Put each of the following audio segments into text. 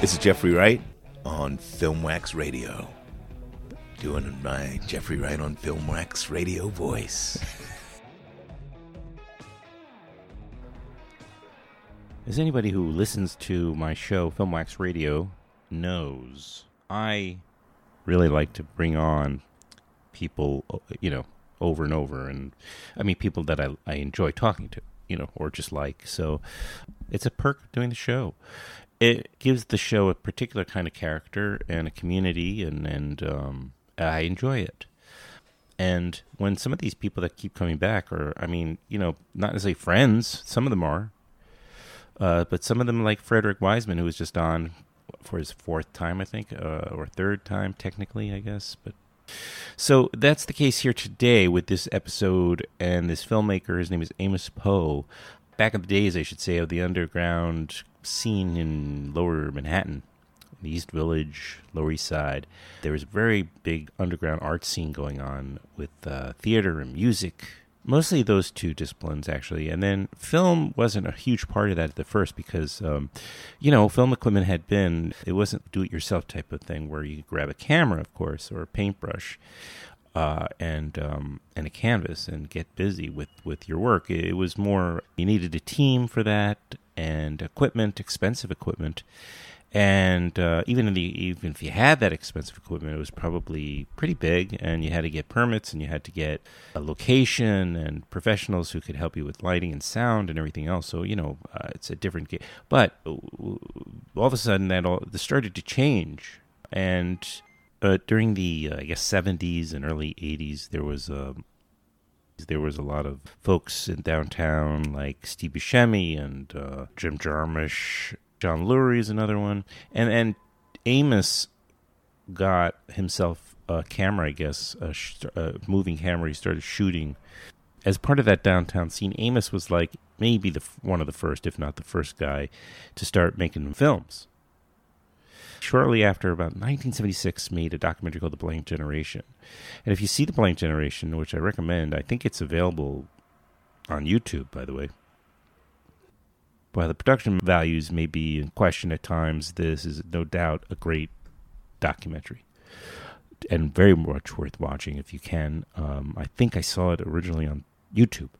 This is Jeffrey Wright on Filmwax Radio. Doing my Jeffrey Wright on Filmwax Radio voice. As anybody who listens to my show, Filmwax Radio, knows, I really like to bring on people, you know, over and over. And I mean, people that I, I enjoy talking to, you know, or just like. So it's a perk of doing the show. It gives the show a particular kind of character and a community, and, and um, I enjoy it. And when some of these people that keep coming back are, I mean, you know, not necessarily friends, some of them are, uh, but some of them, like Frederick Wiseman, who was just on for his fourth time, I think, uh, or third time, technically, I guess. But so that's the case here today with this episode and this filmmaker. His name is Amos Poe. Back in the days, I should say, of the underground scene in Lower Manhattan, the East Village, Lower East Side, there was a very big underground art scene going on with uh, theater and music mostly those two disciplines actually. And then film wasn't a huge part of that at the first because um, you know film equipment had been it wasn't do it yourself type of thing where you grab a camera of course or a paintbrush uh, and um, and a canvas and get busy with with your work. It was more you needed a team for that and equipment expensive equipment and uh, even in the even if you had that expensive equipment, it was probably pretty big, and you had to get permits, and you had to get a location and professionals who could help you with lighting and sound and everything else. So you know, uh, it's a different game. But uh, all of a sudden, that all this started to change, and uh, during the uh, I guess seventies and early eighties, there was a um, there was a lot of folks in downtown like Steve Buscemi and uh, Jim Jarmusch John Lurie is another one, and and Amos got himself a camera, I guess, a, sh- a moving camera. He started shooting as part of that downtown scene. Amos was like maybe the one of the first, if not the first guy, to start making films. Shortly after, about 1976, made a documentary called The Blank Generation. And if you see The Blank Generation, which I recommend, I think it's available on YouTube, by the way. While the production values may be in question at times, this is no doubt a great documentary and very much worth watching if you can. Um, I think I saw it originally on YouTube.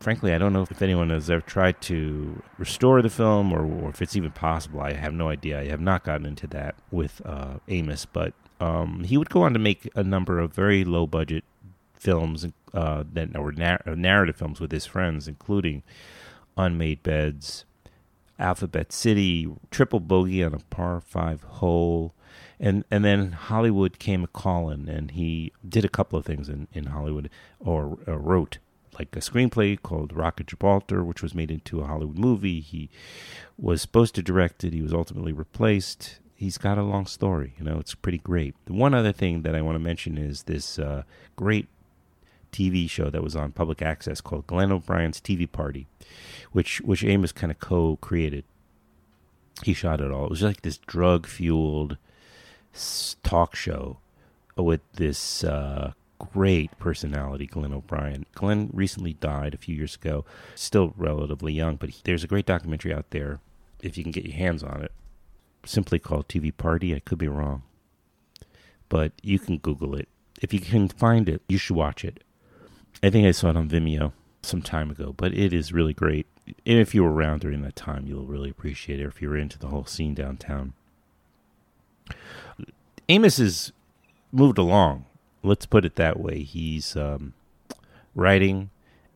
Frankly, I don't know if anyone has ever tried to restore the film or, or if it's even possible. I have no idea. I have not gotten into that with uh, Amos, but um, he would go on to make a number of very low budget films uh, that were nar- narrative films with his friends, including unmade beds, Alphabet City, triple bogey on a par five hole. And and then Hollywood came a calling, and he did a couple of things in, in Hollywood, or, or wrote like a screenplay called Rocket Gibraltar, which was made into a Hollywood movie. He was supposed to direct it. He was ultimately replaced. He's got a long story. You know, it's pretty great. The one other thing that I want to mention is this uh, great TV show that was on public access called Glenn O'Brien's TV Party, which which Amos kind of co-created. He shot it all. It was like this drug-fueled talk show with this uh, great personality, Glenn O'Brien. Glenn recently died a few years ago, still relatively young, but he, there's a great documentary out there if you can get your hands on it, simply called TV Party. I could be wrong, but you can Google it. If you can find it, you should watch it. I think I saw it on Vimeo some time ago, but it is really great. And if you were around during that time, you'll really appreciate it. If you were into the whole scene downtown, Amos has moved along. Let's put it that way. He's um, writing,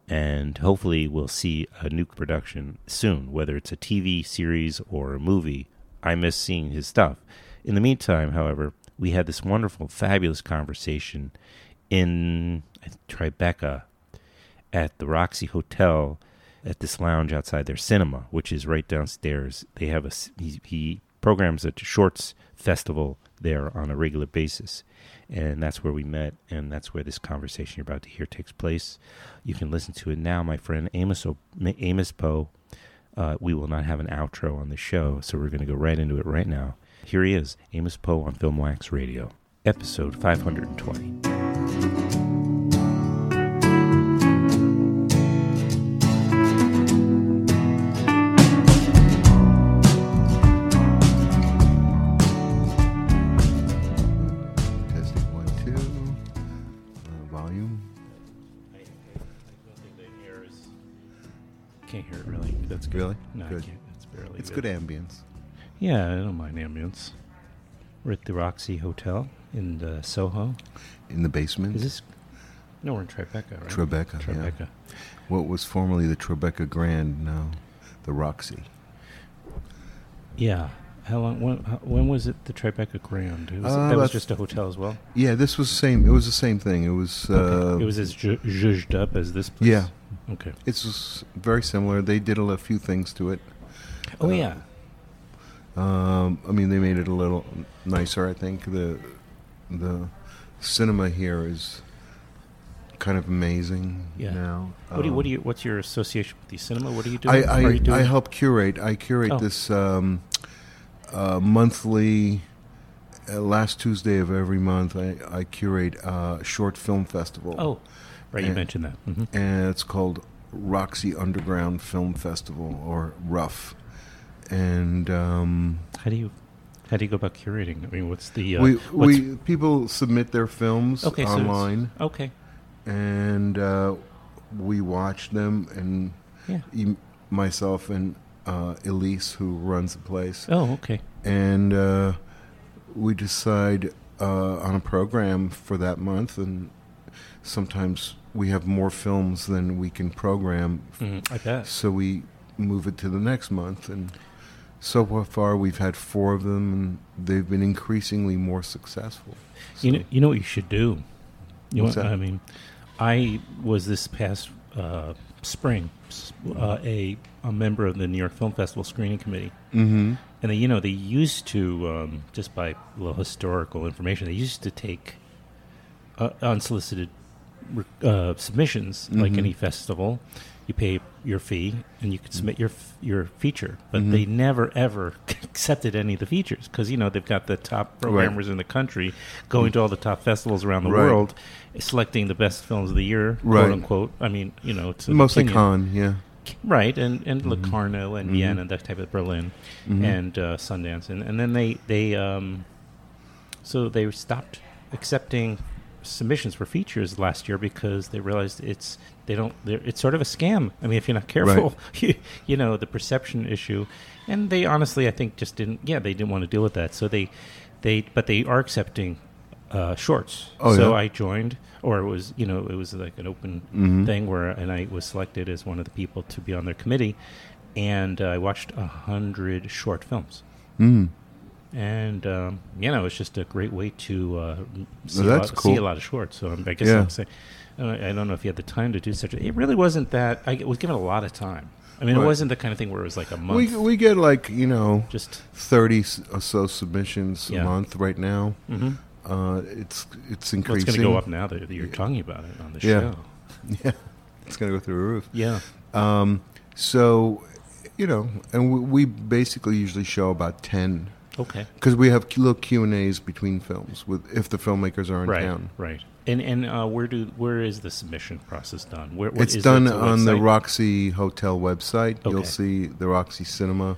and hopefully, we'll see a new production soon, whether it's a TV series or a movie. I miss seeing his stuff. In the meantime, however, we had this wonderful, fabulous conversation in Tribeca at the Roxy Hotel at this lounge outside their cinema, which is right downstairs. They have a he, he programs a shorts festival there on a regular basis. And that's where we met, and that's where this conversation you're about to hear takes place. You can listen to it now, my friend Amos, o- Amos Poe. Uh, we will not have an outro on the show, so we're going to go right into it right now. Here he is, Amos Poe on Filmwax Radio, episode 520. Really. Good. No, Good. I can't. It's barely. It's good ambience. Yeah, I don't mind ambience. We're at the Roxy Hotel in uh, Soho. In the basement. Is this? No, we're in Tribeca, right? Tribeca, yeah. Tribeca. What was formerly the Tribeca Grand, now the Roxy. Yeah. How long? When, when was it the Tribeca Grand? It was, Uh, that was just a hotel as well. Yeah, this was the same. It was the same thing. It was. Uh, Okay. It was as ju- zhuzhed up as this place. Yeah. Okay. It's very similar. They did a few things to it. Oh Uh, yeah. Um, I mean, they made it a little nicer. I think the the cinema here is kind of amazing Yeah. now. What do you? What do Um, you? What's your association with the cinema? What are you doing? I Are you doing I help curate. I curate Oh. this um, uh, monthly. Uh, last Tuesday of every month, I, I curate a short film festival. Oh, right. You and- mentioned that. hmm and it's called Roxy Underground Film Festival, or RUF. And um, How do you? How do you go about curating? I mean, what's the? Uh, we what's- we people submit their films okay, so online, okay. and uh, we watch them. And Yeah. e- myself and uh, Elise, who runs the place, Oh, okay. and uh, we decide uh, on a program for that month. And sometimes we have more films than we can program Mm, I bet. So we move it to the next month, and so far we've had four of them, and they've been increasingly more successful. So, You know, you know what you should do. You that? I mean, I was this past uh, spring uh, a a member of the New York Film Festival screening committee, mm-hmm. and they, you know, they used to um, just by a little historical information, they used to take uh, unsolicited uh, submissions, like Mhm. any festival. You pay your fee, and you could submit your f- your feature, but Mhm. they never ever accepted any of the features because you know they've got the top programmers in the country going to all the top festivals around the Right. world, selecting the best films of the year, Right. quote unquote. I mean, you know, it's Mostly opinion. con, yeah. right? And and Mhm. Locarno and Mhm. Vienna, and that type of Berlin Mhm. and uh, Sundance, and and then they they um, so they stopped accepting submissions for features last year because they realized it's they don't they're, it's sort of a scam. I mean, if you're not careful, you, you know the perception issue, and they honestly I think just didn't yeah they didn't want to deal with that, so they they but they are accepting uh, shorts. Oh, so yeah? I joined, or it was you know it was like an open Mhm. thing where and I was selected as one of the people to be on their committee, and uh, I watched a hundred short films, Mm. And um, you know it's just a great way to uh, see, a lot, see a lot of shorts. So I'm- I guess Yeah. I'm saying uh, I don't know if you had the time to do such. a It really wasn't that. I was given a lot of time. I mean, Right. it wasn't the kind of thing where it was like a month. We we get like you know just thirty or so submissions Yeah. a month right now. hmm Uh, it's it's well, increasing. it's going to go up now that you're talking about it on the Yeah. show. Yeah, it's going to go through the roof. Yeah. Um, so, you know, and we, we basically usually show about ten Okay. because we have little Q and A's between films with if the filmmakers are in right. town. Right. And and uh, where do where is the submission process done? Where It's is done on the? Roxy Hotel website. You'll see the Roxy Cinema,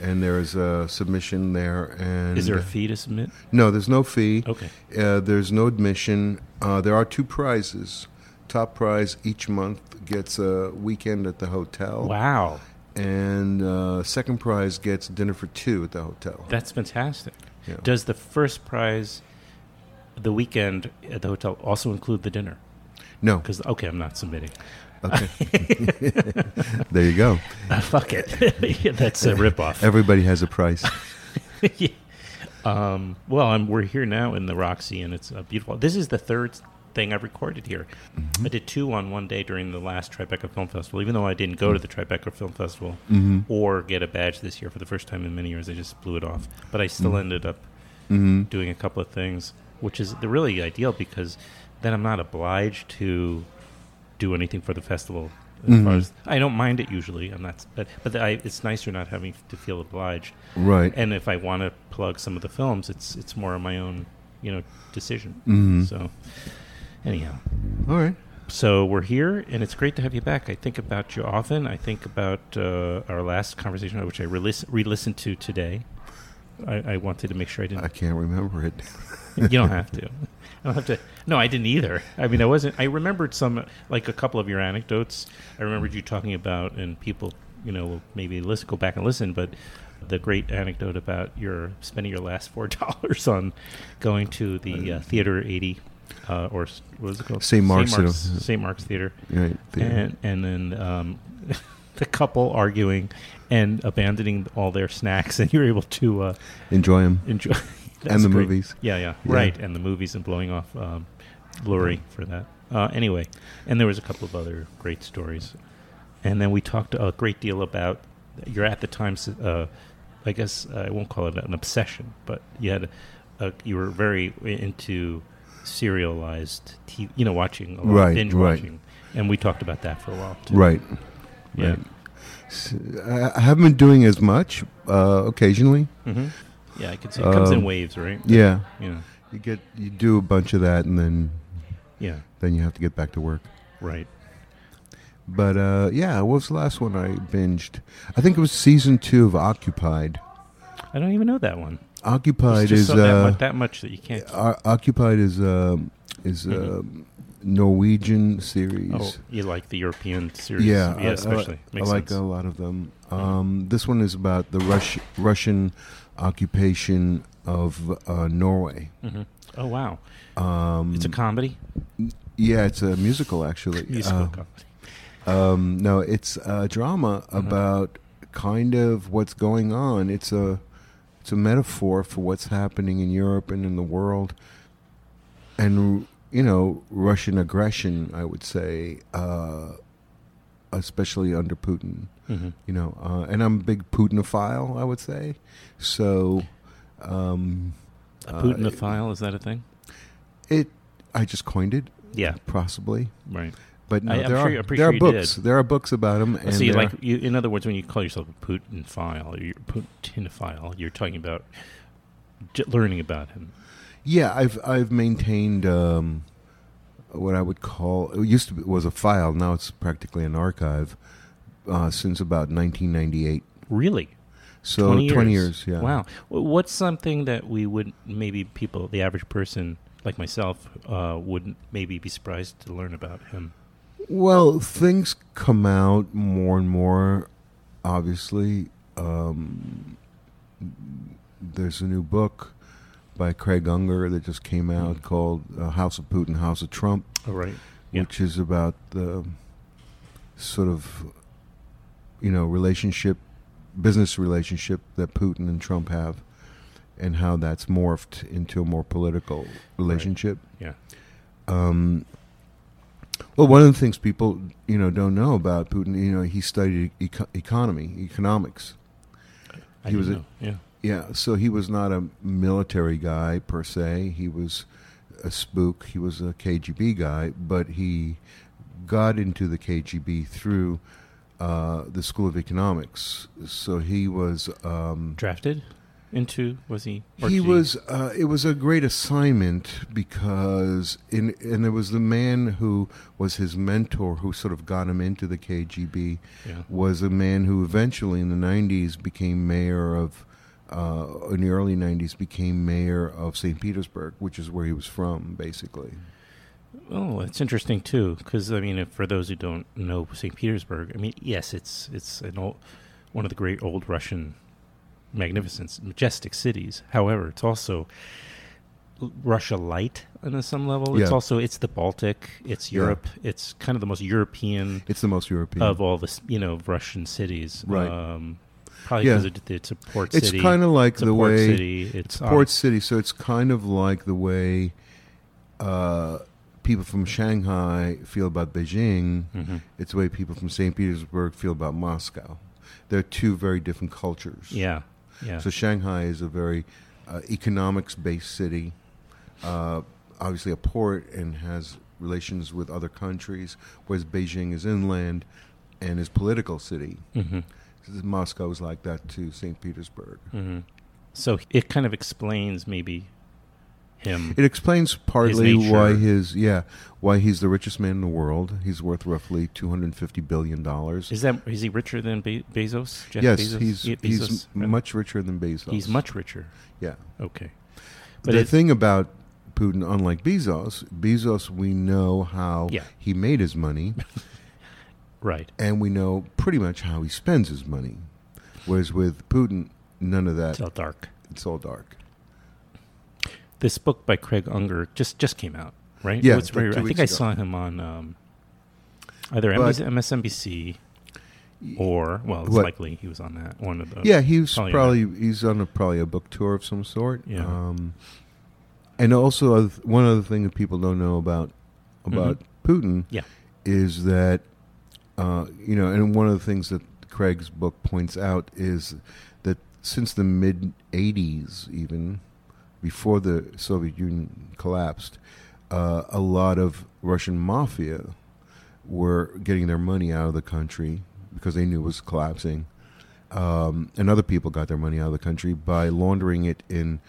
and there's a submission there. And Is there a fee to submit? no? There's no fee. Okay. Uh, there's no admission. Uh, there are two prizes. Top prize each month gets a weekend at the hotel. Wow. And uh, second prize gets dinner for two at the hotel. That's fantastic. Yeah. Does the first prize, the weekend at the hotel, also include the dinner? no. Because okay, I'm not submitting. Okay. there you go. Uh, fuck it. Yeah, That's a ripoff. Everybody has a price. Yeah. um, well, I'm, we're here now in the Roxy, and it's uh, beautiful. This is the third thing I've recorded here. Mm-hmm. I did two on one day during the last Tribeca Film Festival, even though I didn't go to Mm. the Tribeca Film Festival hmm or get a badge this year for the first time in many years. I just blew it off. But I still Mm. ended up hmm doing a couple of things, which is the really ideal because then I'm not obliged to do anything for the festival. As far Mhm. as, I don't mind it usually. I'm not, but but I, it's nicer not having to feel obliged. Right. And if I want to plug some of the films, it's it's more of my own, you know, decision. So, anyhow, All right. so we're here, and it's great to have you back. I think about you often. I think about uh, our last conversation, which I re-listen- re-listened to today. I, I wanted to make sure I didn't I can't remember it. you don't have to. I don't have to. No, I didn't either. I mean, I wasn't. I remembered some, like a couple of your anecdotes. I remembered you talking about, and people, you know, will maybe listen, go back and listen. But the great anecdote about your spending your last four dollars on going to the uh, Theater 80, uh, or what was it called? St. Mark's St. Mark's, Theater. St. Mark's Theater, Right. there. and and then um, the couple arguing and abandoning all their snacks, and you were able to uh, Enjoy them. enjoy And the great. movies. Yeah, yeah, Yeah. right. And the movies and blowing off um, Lurie for that. Uh, anyway, and there was a couple of other great stories, and then we talked a great deal about. You're at the time, uh, I guess I won't call it an obsession, but you had, a, you were very into serialized, TV, you know, watching a lot of Right, binge right. watching, and we talked about that for a while too. Right. Yeah. Right. S- I haven't been doing as much. Uh, occasionally. hmm Yeah, I could see it comes in Um, waves, right? Yeah. Yeah. You get you do a bunch of that, and then Yeah. then you have to get back to work. Right. But uh, yeah, what was the last one I binged? I think it was season two of Occupied. I don't even know that one. Occupied is so that, uh, much, that much that you can't. Occupied is um is Mhm. um Norwegian series. Oh, you like the European series? Yeah, yeah, I- I, especially I, makes like sense. a lot of them. Um, this one is about the Rush, Russian occupation of uh, Norway. Mhm. Oh wow, Um, it's a comedy, yeah, it's a musical actually. musical Uh, comedy. Um, no, it's a drama Mhm. about kind of what's going on. It's a it's a metaphor for what's happening in Europe and in the world, and you know Russian aggression. I would say, uh, especially under Putin. Mhm. You know, uh, and I'm a big Putinophile. I would say so. Um, A uh, Putinophile is that a thing? It. I just coined it, Yeah, possibly. right. But no, I- I'm there sure- are there are books. did. There are books about him. And you there- like, you, in other words, when you call yourself a Putinophile, or you're Putinophile, you're talking about learning about him. Yeah, I've I've maintained um, what I would call it used to be, was a file. Now it's practically an archive uh, since about 1998. Really, So 20 years. yeah. Wow. What's something that we would maybe people, the average person like myself, uh, would maybe be surprised to learn about him? Well, things come out more and more. Obviously, um, there's a new book by Craig Unger that just came out Mm. called uh, "House of Putin, House of Trump." Oh, right. Yeah. which is about the sort of you know relationship business relationship that Putin and Trump have and how that's morphed into a more political relationship. Yeah. Um, well, one of the things people you know don't know about Putin, you know, he studied eco- economy, economics. I He was a- Yeah. Yeah, so he was not a military guy per se. He was a spook. He was a KGB guy, but he got into the KGB through uh, the School of Economics. So he was. Um, Drafted into was he? he was. Uh, it was a great assignment because, in and it was the man who was his mentor who sort of got him into the KGB Yeah. was a man who eventually in the 90s became mayor of uh, in the early 90s became mayor of St. Petersburg, which is where he was from, basically. Oh, it's interesting too, because I mean, if, for those who don't know St. Petersburg, I mean, yes, it's it's an old, one of the great old Russian, magnificent, majestic cities. However, it's also Russia light on a some level. It's also it's the Baltic, it's Yeah. Europe, it's kind of the most European It's the most European. of all the you know Russian cities. Right. Um, probably Yeah. because it's a port city. it's kind of like a the port way city. It's, it's port city, so it's kind of like the way uh, people from Shanghai feel about Beijing. mhm. It's the way people from St. Petersburg feel about Moscow. They're two very different cultures. Yeah, yeah. So Shanghai is a very uh, economics-based city, uh, obviously a port, and has relations with other countries. Whereas Beijing is inland and is political city. Mm-hmm. Moscow is like that to St. Petersburg. Mm-hmm. So it kind of explains maybe him. It explains partly nature. why his yeah why he's the richest man in the world. He's worth roughly two hundred fifty billion dollars. Is that is he richer than Be- Bezos? Jeff Yes, Bezos? he's he's Bezos, m- rather? much richer than Bezos. He's much richer. yeah. Okay, But but the it, thing about Putin, unlike Bezos, Bezos we know how Yeah. he made his money, right. and we know pretty much how he spends his money. Whereas with Putin, none of that. It's all dark. It's all dark. This book by Craig Unger just just came out, right? Yeah, was like I think weeks I saw him on um, either But- MSNBC or well, it's What? likely he was on that one of the. Yeah, he's Probably probably he's on a probably a book tour of some sort. Yeah. Um, and also, oth- one other thing that people don't know about about Putin Yeah. is that uh, you know, and one of the things that Craig's book points out is that since the mid '80s, even before the Soviet Union collapsed, uh, a lot of Russian mafia were getting their money out of the country because they knew it was collapsing um, and other people got their money out of the country by laundering it in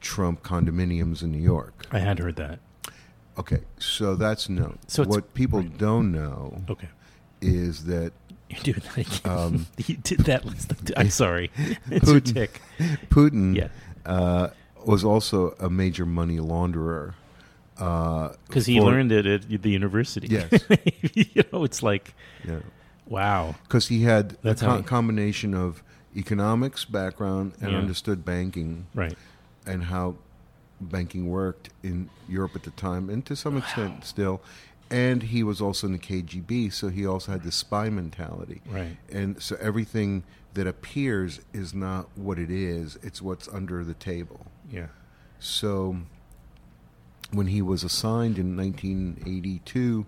Trump condominiums in New York. I had heard that. Okay, so that's known. So what people right. don't know Okay, is that you do that. Um, you did that. last- I'm sorry. It's Putin- tick. Putin Yeah, uh, was also a major money launderer. Uh, because he for- learned it at the university. Yes. you know, it's like Yeah, wow. because he had That's a co- he- combination of economics background and Yeah. understood banking Right. and how banking worked in Europe at the time, and to some extent still. And he was also in the KGB, so he also had the spy mentality. Right. And so everything that appears is not what it is; it's what's under the table. Yeah. So when he was assigned in 1982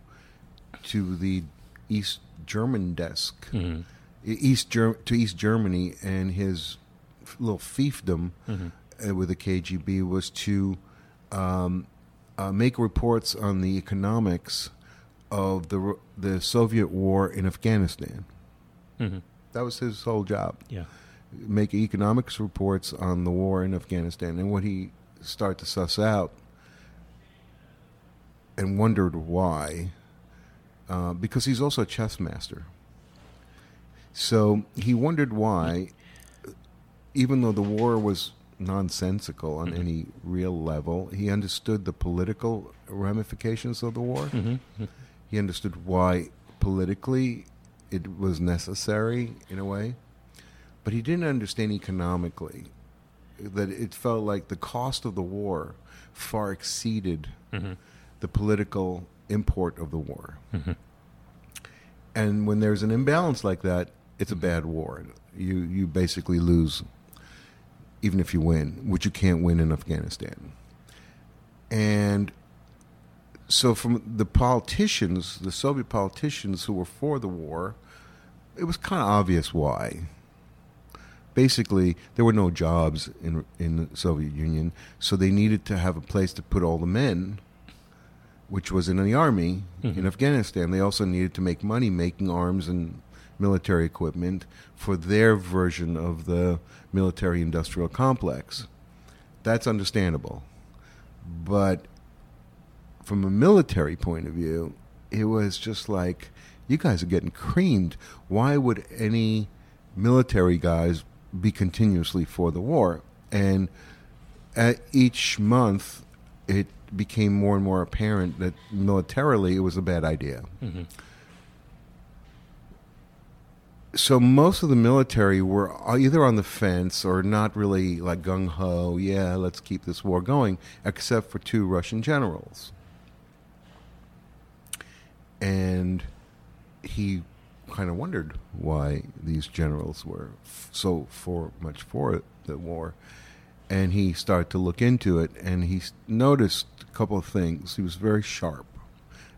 to the East German desk, hmm East Ger- to East Germany, and his little fiefdom hmm uh, with the KGB was to um, uh, make reports on the economics of the the Soviet war in Afghanistan. hmm That was his whole job. Yeah. Make economics reports on the war in Afghanistan, and what he started to suss out and wondered why, uh, because he's also a chess master. So he wondered why, even though the war was nonsensical on Mhm. any real level, he understood the political ramifications of the war. hmm He understood why politically it was necessary in a way, but he didn't understand economically that it felt like the cost of the war far exceeded hmm the political import of the war. hmm And when there's an imbalance like that, it's a bad war. You you basically lose even if you win, which you can't win in Afghanistan. And so from the politicians, the Soviet politicians who were for the war, it was kind of obvious why. Basically, there were no jobs in in the Soviet Union, so they needed to have a place to put all the men, which was in the army in Mhm. Afghanistan. They also needed to make money making arms and military equipment for their version of the military industrial complex. That's understandable. But from a military point of view, it was just like, you guys are getting creamed. Why would any military guys be continuously for the war? And at each month, it became more and more apparent that militarily it was a bad idea. hmm So most of the military were either on the fence or not really like gung ho. Yeah, let's keep this war going, except for two Russian generals. And he kind of wondered why these generals were f- so for much for the war, and he started to look into it, and he noticed a couple of things. He was very sharp.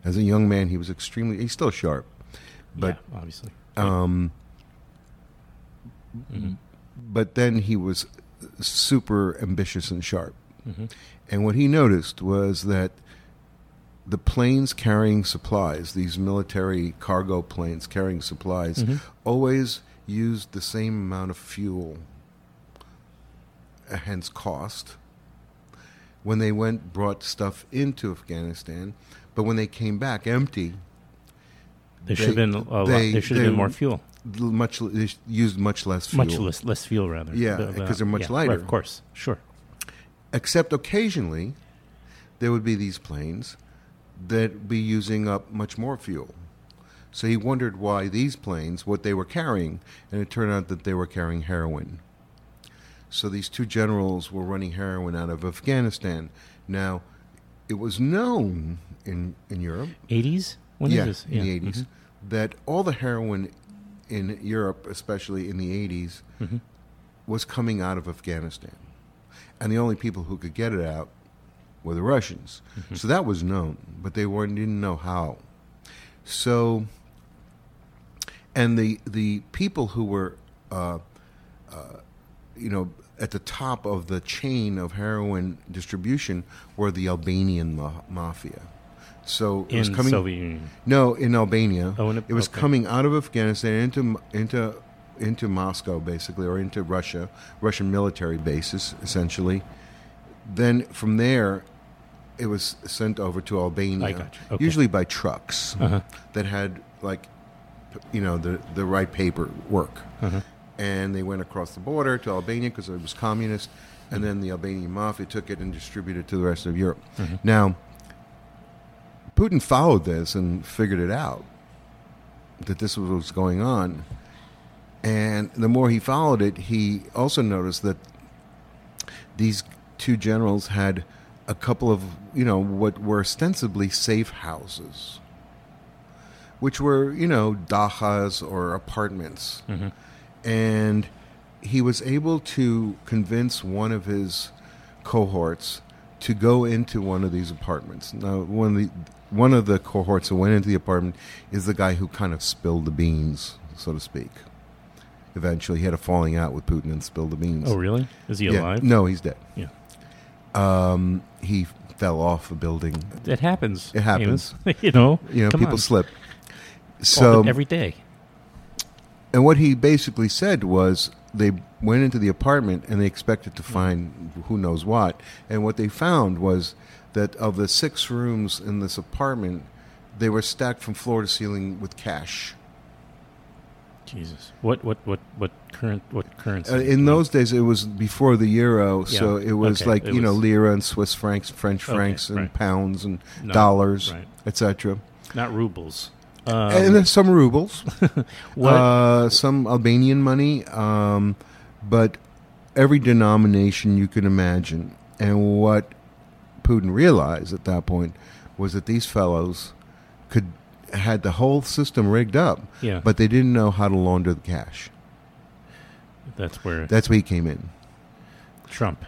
As a young man, he was extremely. He's still sharp, but yeah, obviously. um, Mhm. but then he was super ambitious and sharp. hmm And what he noticed was that the planes carrying supplies, these military cargo planes carrying supplies, Mhm. always used the same amount of fuel, uh, hence cost, when they went brought stuff into Afghanistan. But when they came back empty, There should have been a lot, they- there should have been more fuel, much they used much less fuel. much less less fuel rather. Yeah, But, uh, they're much yeah, lighter. Right, of course, sure. Except occasionally, there would be these planes that be using up much more fuel. So he wondered why these planes, what they were carrying, and it turned out that they were carrying heroin. So these two generals were running heroin out of Afghanistan. Now, it was known in in Europe, Eighties. When is yeah, this? in the Mhm. 80s, that all the heroin in Europe, especially in the 80s, Mhm. was coming out of Afghanistan. And the only people who could get it out were the Russians. Mm-hmm. So that was known, but they weren't, didn't know how. So, and the, the people who were, uh, uh, you know, at the top of the chain of heroin distribution were the Albanian ma- mafia. So it in was coming. Soviet Union. No, in Albania. Oh, in a- it was okay. coming out of Afghanistan into into into Moscow, basically, or into Russia, Russian military bases, essentially. Then from there, it was sent over to Albania. Okay. usually by trucks Uh-huh. that had like, you know, the the right paperwork, Uh-huh. and they went across the border to Albania because it was communist, and then the Albanian mafia took it and distributed it to the rest of Europe. Mhm. Now, Putin followed this and figured it out that this was what was going on. And the more he followed it, he also noticed that these two generals had a couple of, you know, what were ostensibly safe houses, which were, you know, dachas or apartments Mhm. and he was able to convince one of his cohorts to go into one of these apartments. Now, one of the one of the cohorts who went into the apartment is the guy who kind of spilled the beans, so to speak. Eventually, he had a falling out with Putin and spilled the beans. Oh, really? Is he Yeah. alive? No, he's dead. Yeah. Um, he fell off a building. It happens. It happens. You know. You know, people on. slip. So every day. And what he basically said was they went into the apartment and they expected to find who knows what. And what they found was that of the six rooms in this apartment, they were stacked from floor to ceiling with cash. Jesus. What what what what current what currency? Uh, in those days, it was before the euro, so it was okay, like it you know lira and Swiss francs, French Okay, francs, and right. pounds and No, dollars, right. etc. Not rubles. Um, and then some rubles. what? Uh, some Albanian money, um, but every denomination you can imagine. And what Putin realized at that point was that these fellows could had the whole system rigged up, yeah. but they didn't know how to launder the cash. that's where That's where he came in. Trump.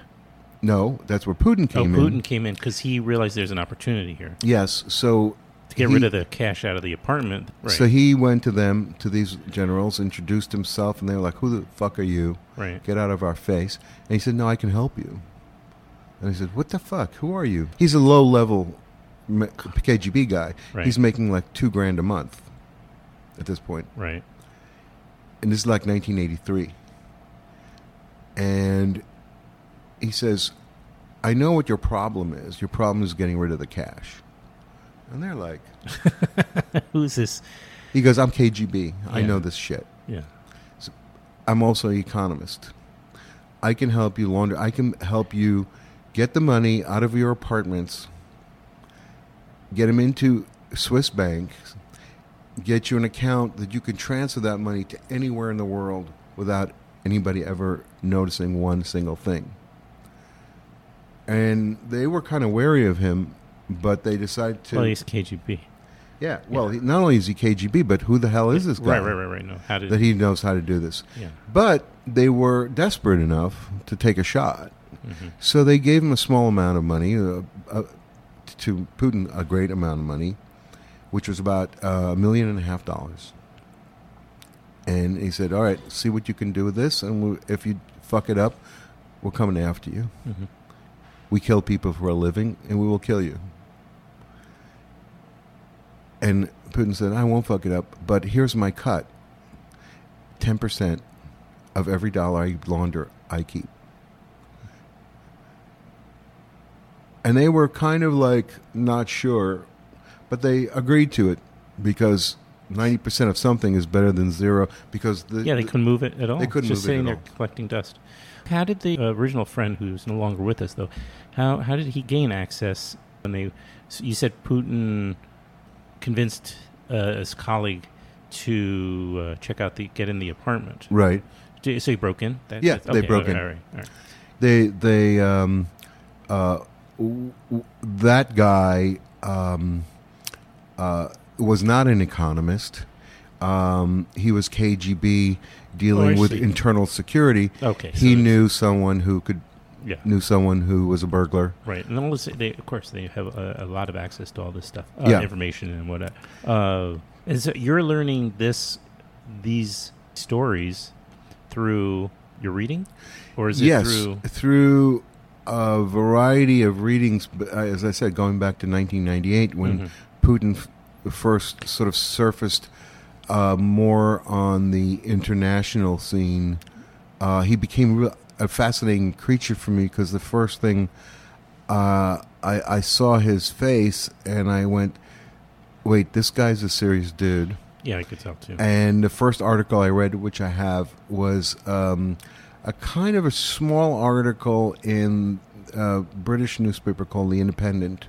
No, that's where Putin came Oh, Putin in. came in because he realized there's an opportunity here Yes, so to get He- rid of the cash out of the apartment. Right. so he went to them to these generals, introduced himself, and they were like, "Who the fuck are you? right. get out of our face. And he said, No, I can help you. And he said, What the fuck? Who are you? He's a low level KGB guy. Right. He's making like two grand a month at this point. Right. And this is like 1983. And he says, I know what your problem is. Your problem is getting rid of the cash. And they're like, Who's this? He goes, I'm KGB. I know this shit. Yeah. I'm also an economist. I can help you launder. I can help you get the money out of your apartments, get them into Swiss banks, get you an account that you can transfer that money to anywhere in the world without anybody ever noticing one single thing. And they were kind of wary of him, but they decided to. Well, he's KGB. yeah, well, he, not only is he KGB, but who the hell is this guy? Right. Right. Right. Right. No. How did? That he knows how to do this. yeah. But they were desperate enough to take a shot. hmm So they gave him a small amount of money, uh, uh, to Putin a great amount of money, which was about uh, a million and a half dollars. And he said, "All right, see what you can do with this, and we, if you fuck it up, we're coming after you. hmm We kill people for a living, and we will kill you. And Putin said, I won't fuck it up, but here's my cut 10% of every dollar I launder, I keep. And they were kind of like not sure, but they agreed to it because 90% of something is better than zero because the, Yeah, they couldn't move it at all. They couldn't Just move it sitting there all. collecting dust. How did the original friend, who's no longer with us, though, how how did he gain access when they? So you said Putin convinced uh, his colleague to uh, check out the get in the apartment. right. So he broke in. That, Yeah, that's- they broke okay, in. All right, all right. they they um uh that guy um uh was not an economist um he was KGB dealing Oh, with internal security Okay, he so- knew someone who could Yeah. knew someone who was a burglar Right, and all this, they of course they have a, a lot of access to all this stuff, uh, Yeah. information and whatnot. Uh, and so you're learning this, these stories through your reading, or is it yes through? through a variety of readings uh, as I said going back to 1998 when Mhm. Putin f- first sort of surfaced uh, more on the international scene, uh, he became real, a fascinating creature for me because the first thing uh, I, I saw his face and I went, wait, this guy's a serious dude. Yeah, I could tell too. And the first article I read, which I have, was um, a kind of a small article in a British newspaper called The Independent.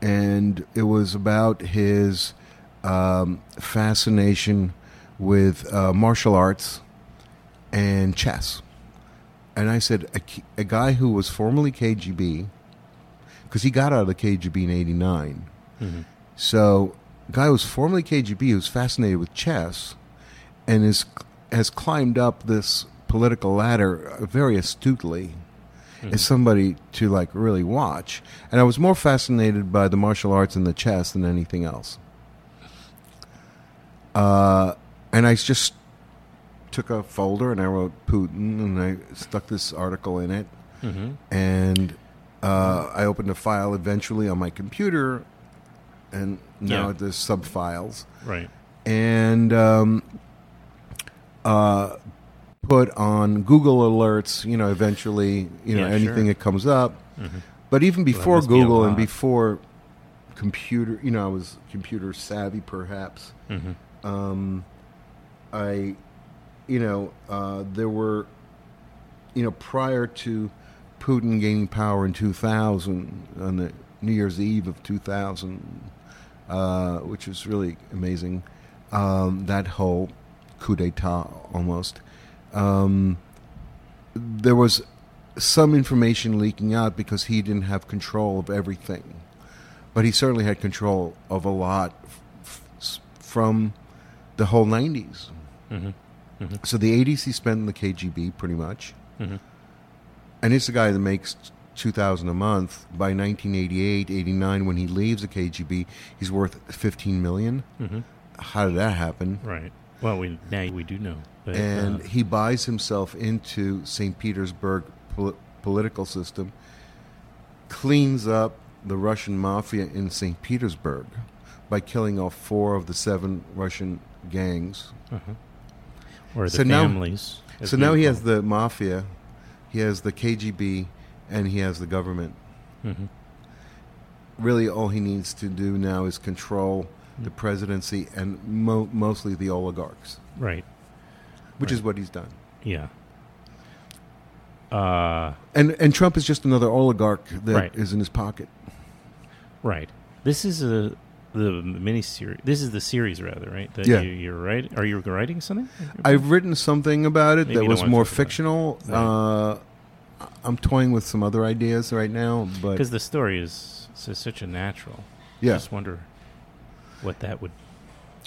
And it was about his um, fascination with uh, martial arts and chess. And I said, a, a guy who was formerly KGB, because he got out of the KGB in 89. Mhm. So, guy who was formerly KGB who's fascinated with chess, and is has climbed up this political ladder very astutely. Mhm. Is somebody to like really watch, and I was more fascinated by the martial arts and the chess than anything else. Uh, and I just took a folder and I wrote Putin, and I stuck this article in it, Mhm. and uh, I opened a file eventually on my computer, and now Yeah. there's sub files, Right. and um, uh, put on Google alerts. You know, eventually, you know, Yeah, anything sure. that comes up. Mhm. But even before be Google and before computer, you know, I was computer savvy, perhaps Mhm. um, I, you know, uh, there were, you know, prior to Putin gaining power in 2000, on the New Year's Eve of 2000, uh, which was really amazing, um, that whole coup d'etat almost, um, there was some information leaking out because he didn't have control of everything. But he certainly had control of a lot f- from the whole 90s. Mhm. Mhm. So the 80s he spent in the KGB pretty much. Mhm. And he's the guy that makes 2000 a month. By 1988, 89 when he leaves the KGB, he's worth 15 million. Mhm. How did that happen? Right. Well, we now we do know. But, and he buys himself into St. Petersburg pol- political system, cleans up the Russian mafia in St. Petersburg by killing off four of the seven Russian gangs. uh-huh. or the So families. as So now he has the mafia, he has the KGB, and he has the government. Mhm. Really, all he needs to do now is control the presidency and mo- mostly the oligarchs, Right. Which Right. is what he's done. Yeah. Uh, And and Trump is just another oligarch that is Right. in his pocket. right. This is a the mini series. This is the series, rather, right? That Yeah. You, you're right. Are you writing something? I've written something about it Maybe that was more talk about it. fictional. Right. Uh, I'm toying with some other ideas right now, but because the story is, is such a natural. I just wonder what that would.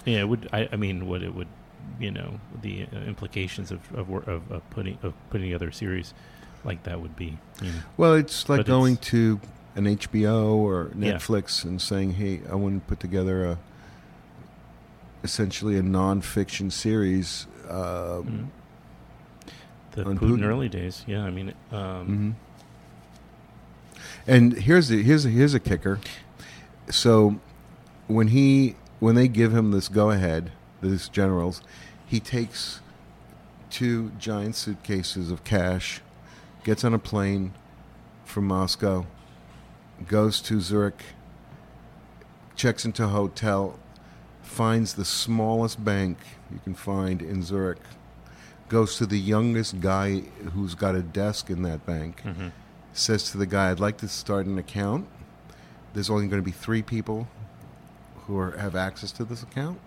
Yeah, it would. I, I mean, what it would. You know, the uh, implications of of, of of putting of putting together a series like that would be. You know. well, it's like But going it's- to an HBO or Yeah. Netflix and saying, "Hey, I want to put together a essentially a nonfiction series." Um, Mhm. the Putin, Putin. early days. Yeah, I mean, um, hmm And here's the here's a, here's a kicker. So when he when they give him this go ahead, these generals, he takes two giant suitcases of cash, gets on a plane from Moscow, goes to Zurich, checks into a hotel, finds the smallest bank you can find in Zurich, goes to the youngest guy who's got a desk in that bank mhm. says to the guy, "I'd like to start an account. There's only going to be three people who are, have access to this account.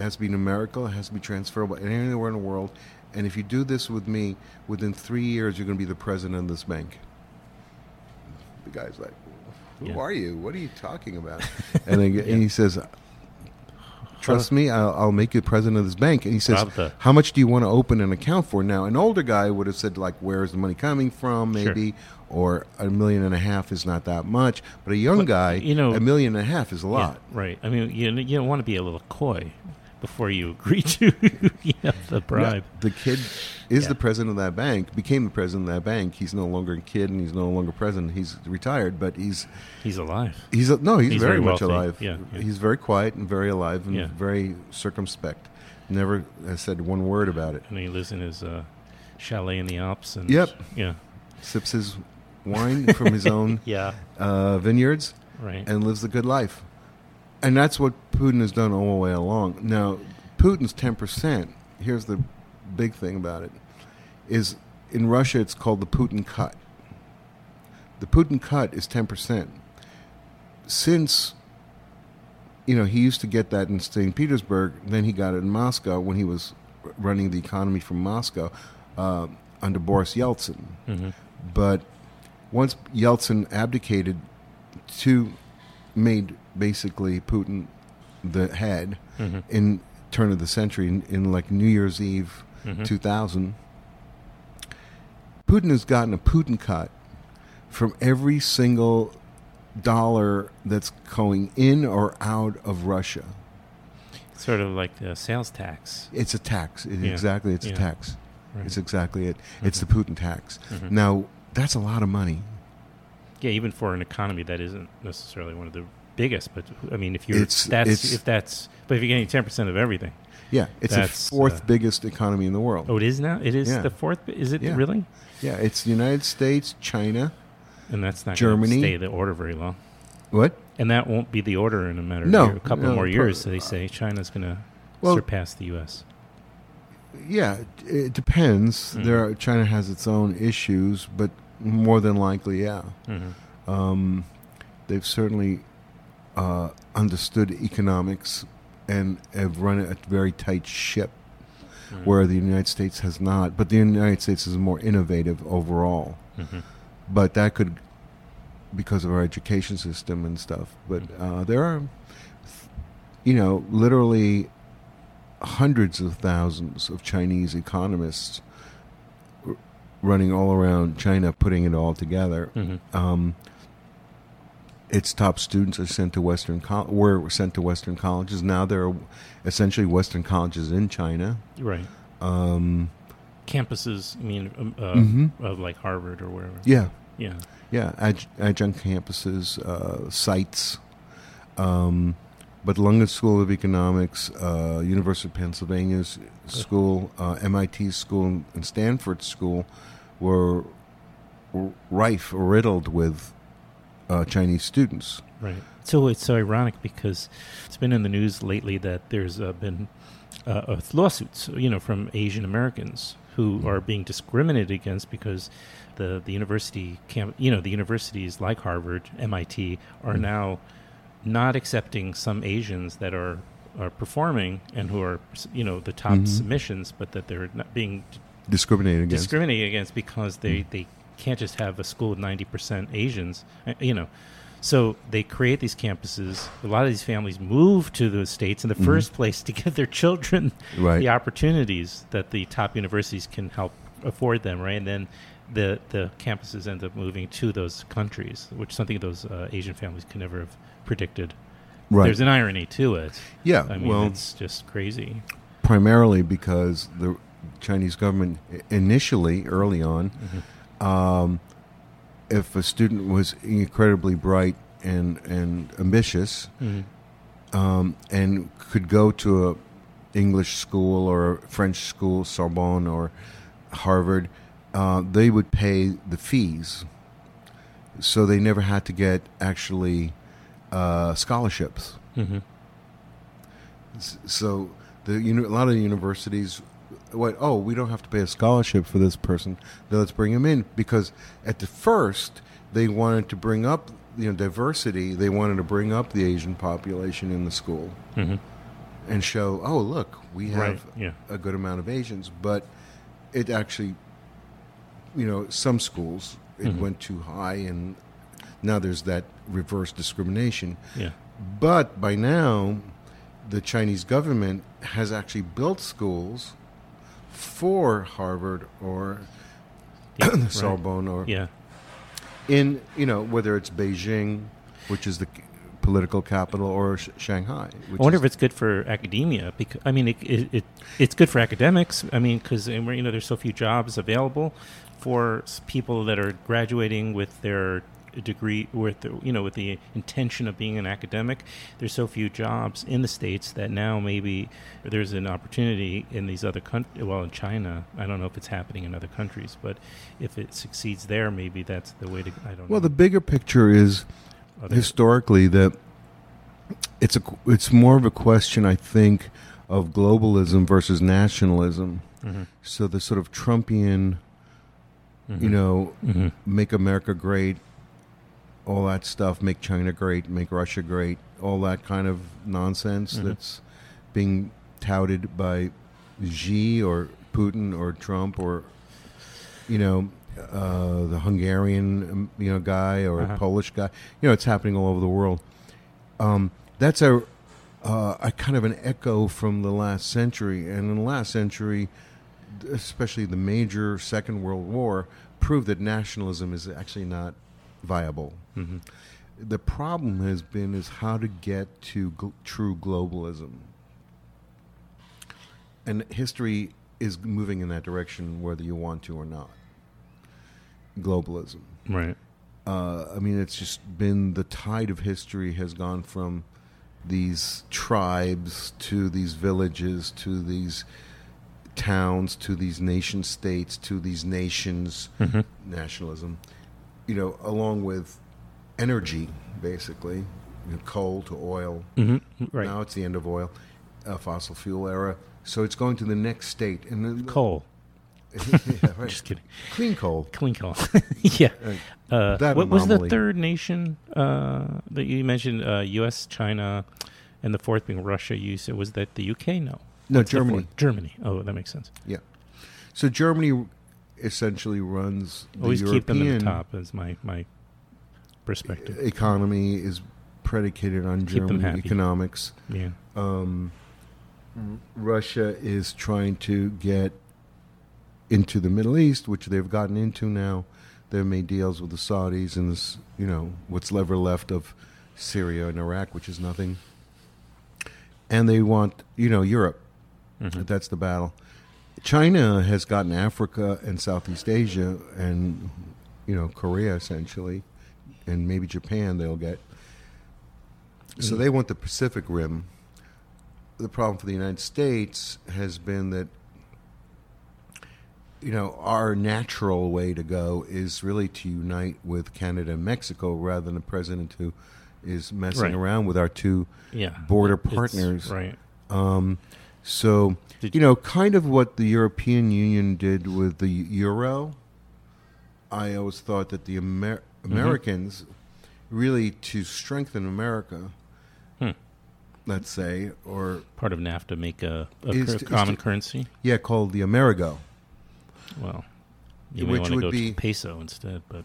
It has to be numerical. It has to be transferable anywhere in the world. And if you do this with me, within three years, you're going to be the president of this bank." The guy's like, "Who Yeah. are you? What are you talking about?" and, then, and he says. Trust me, I'll, I'll make you president of this bank. And he says, Pravda. "How much do you want to open an account for?" Now, an older guy would have said, "Like, where is the money coming from?" Sure. Maybe, or a million and a half is not that much. But a young Well, guy, you know- a million and a half is a lot. Yeah, right. I mean, you you don't want to be a little coy before you agree to you know, the bribe. Yeah, the kid is Yeah. the president of that bank. Became the president of that bank. He's no longer a kid, and he's no longer president. He's retired, but he's He's alive. he's no, he's, He's very, very much alive. Yeah, yeah. He's very quiet and very alive and very circumspect. Never has said one word about it. And he lives in his uh, chalet in the Alps. And Yep. Yeah. Sips his wine from his own Yeah. uh, vineyards. Right. and lives a good life. And that's what Putin has done all the way along. Now, Putin's 10%, here's the big thing about it, is in Russia it's called the Putin cut. The Putin cut is 10%. Since, you know, he used to get that in St. Petersburg, then he got it in Moscow when he was running the economy from Moscow uh, under Boris Yeltsin. hmm But once Yeltsin abdicated, to made basically Putin the head hmm in turn of the century in, in like New Year's Eve hmm 2000. Putin has gotten a Putin cut from every single dollar that's going in or out of Russia. Sort of like the sales tax. It's a tax. It- Yeah. Exactly, it's Yeah. a tax. Right. It's exactly it. It's the Mhm. Putin tax. Mhm. Now that's a lot of money. Yeah, even for an economy that isn't necessarily one of the biggest, but I mean, if you're It's- that's it's- if that's but if you're getting ten percent of everything, Yeah, it's the fourth uh, biggest economy in the world. oh, it is now. It is Yeah. the fourth. Is it Yeah. really? Yeah, it's the United States, China. And that's not Germany. Stay the order very long. What? And that won't be the order in a matter No, of a couple no, more years. They say China's going to Well- surpass the U.S. Yeah, it- depends. Mhm. There, are, China has its own issues, but more than likely, yeah. hmm Um, they've certainly uh, understood economics and have run a very tight ship, Mm-hmm. where the United States has not. But the United States is more innovative overall. hmm But that could, because of our education system and stuff. But uh, there are, you know, literally hundreds of thousands of Chinese economists running all around China, putting it all together. hmm Um, its top students are sent to Western col- were sent to Western colleges. Now there are essentially Western colleges in China. Right. Um, Campuses. I mean, um, uh, Mhm. of like Harvard or wherever. yeah, Yeah. Yeah, adj- adjunct campuses, uh, sites. Um, but London School of Economics, uh, University of Pennsylvania's school, uh, MIT's school, and Stanford school were, rife riddled with uh, Chinese students. Right. So it's so ironic because it's been in the news lately that there's uh, been uh, uh, lawsuits, you know, from Asian Americans who are being discriminated against because the the university camp, you know, the universities like Harvard, MIT are Mm. now not accepting some Asians that are are performing and who are you know the top Mhm. submissions, but that they're not being Discriminated against. discriminated against because they, Mm. they can't just have a school with 90% Asians, uh, you know. So they create these campuses. A lot of these families move to those states in the Mhm. first place to give their children right. the opportunities that the top universities can help afford them, right? And then the the campuses end up moving to those countries, which something those uh, Asian families could never have predicted. right. There's an irony to it. yeah. I mean, well, it's just crazy. primarily because the Chinese government initially, early on, um, if a student was incredibly bright and and ambitious, Mhm. um, and could go to a English school or a French school, Sorbonne or Harvard, uh, they would pay the fees. So they never had to get actually uh, scholarships. Mhm. So the uni- a lot of the universities, what? Oh, we don't have to pay a scholarship for this person. Then let's bring him in because at the first they wanted to bring up you know diversity. They wanted to bring up the Asian population in the school Mhm. and show, oh look, we have Right. Yeah. a good amount of Asians, but it actually, you know, some schools it Mhm. went too high, and now there's that reverse discrimination. Yeah. But by now, the Chinese government has actually built schools for Harvard or Yeah, right. Sorbonne or Yeah. in you know whether it's Beijing, which is the political capital, or Sh- Shanghai. Which I wonder if it's good for academia. Because I mean, it, it, it it's good for academics. I mean, because you know, there's so few jobs available for people that are graduating with their degree, with the, you know, with the intention of being an academic. There's so few jobs in the states that now maybe there's an opportunity in these other countries. Well, in China, I don't know if it's happening in other countries, but if it succeeds there, maybe that's the way to. I don't well, know. the bigger picture is Other- historically that it's a it's more of a question I think of globalism versus nationalism. Mhm. So the sort of Trumpian, you Mhm. know, Mhm. make America great, all that stuff, make China great, make Russia great, all that kind of nonsense Mhm. that's being touted by Xi or Putin or Trump or you know uh, the Hungarian um, you know guy or Uh-huh. Polish guy. You know, it's happening all over the world. Um, that's a uh, a kind of an echo from the last century, and in the last century, especially the major Second World War, proved that nationalism is actually not viable. Mhm. The problem has been is how to get to gl- true globalism, and history is moving in that direction, whether you want to or not. Globalism. Right. Uh, I mean, it's just been the tide of history has gone from these tribes to these villages to these towns to these nation states to these nations Mhm. nationalism you know along with energy basically you know, coal to oil Mhm. Right. now it's the end of oil uh, fossil fuel era so it's going to the next state and then Coal. yeah, right. Just kidding. clean coal Clean coal. yeah. Uh, That what was the third nation uh, that you mentioned? Uh, U.S., China, and the fourth being Russia. You said was that the U.K.? No. no What's germany? Germany. Oh, that makes sense. Yeah. So Germany essentially runs the Always European keep them at the top. Is my my perspective. economy is predicated on Keep German economics. Yeah. Um, Russia is trying to get into the Middle East, which they've gotten into now. They've made deals with the Saudis and this, you know, what's ever left of Syria and Iraq, which is nothing. And they want, you know, Europe. Mhm. That's the battle. China has gotten Africa and Southeast Asia and you know Korea essentially, and maybe Japan they'll get. So they want the Pacific Rim. The problem for the United States has been that you know our natural way to go is really to unite with Canada and Mexico rather than a president who is messing Right. around with our two Yeah. border It's- partners. right. Um, so, Did you know, kind of what the European Union did with the euro. I always thought that the Amer- Mm-hmm. Americans, really to strengthen America, Hmm. let's say, or Part of NAFTA make a, a Is cur- to- is common to- currency. yeah, called the Amerigo. Well, you may Which want to would go be- to peso instead, but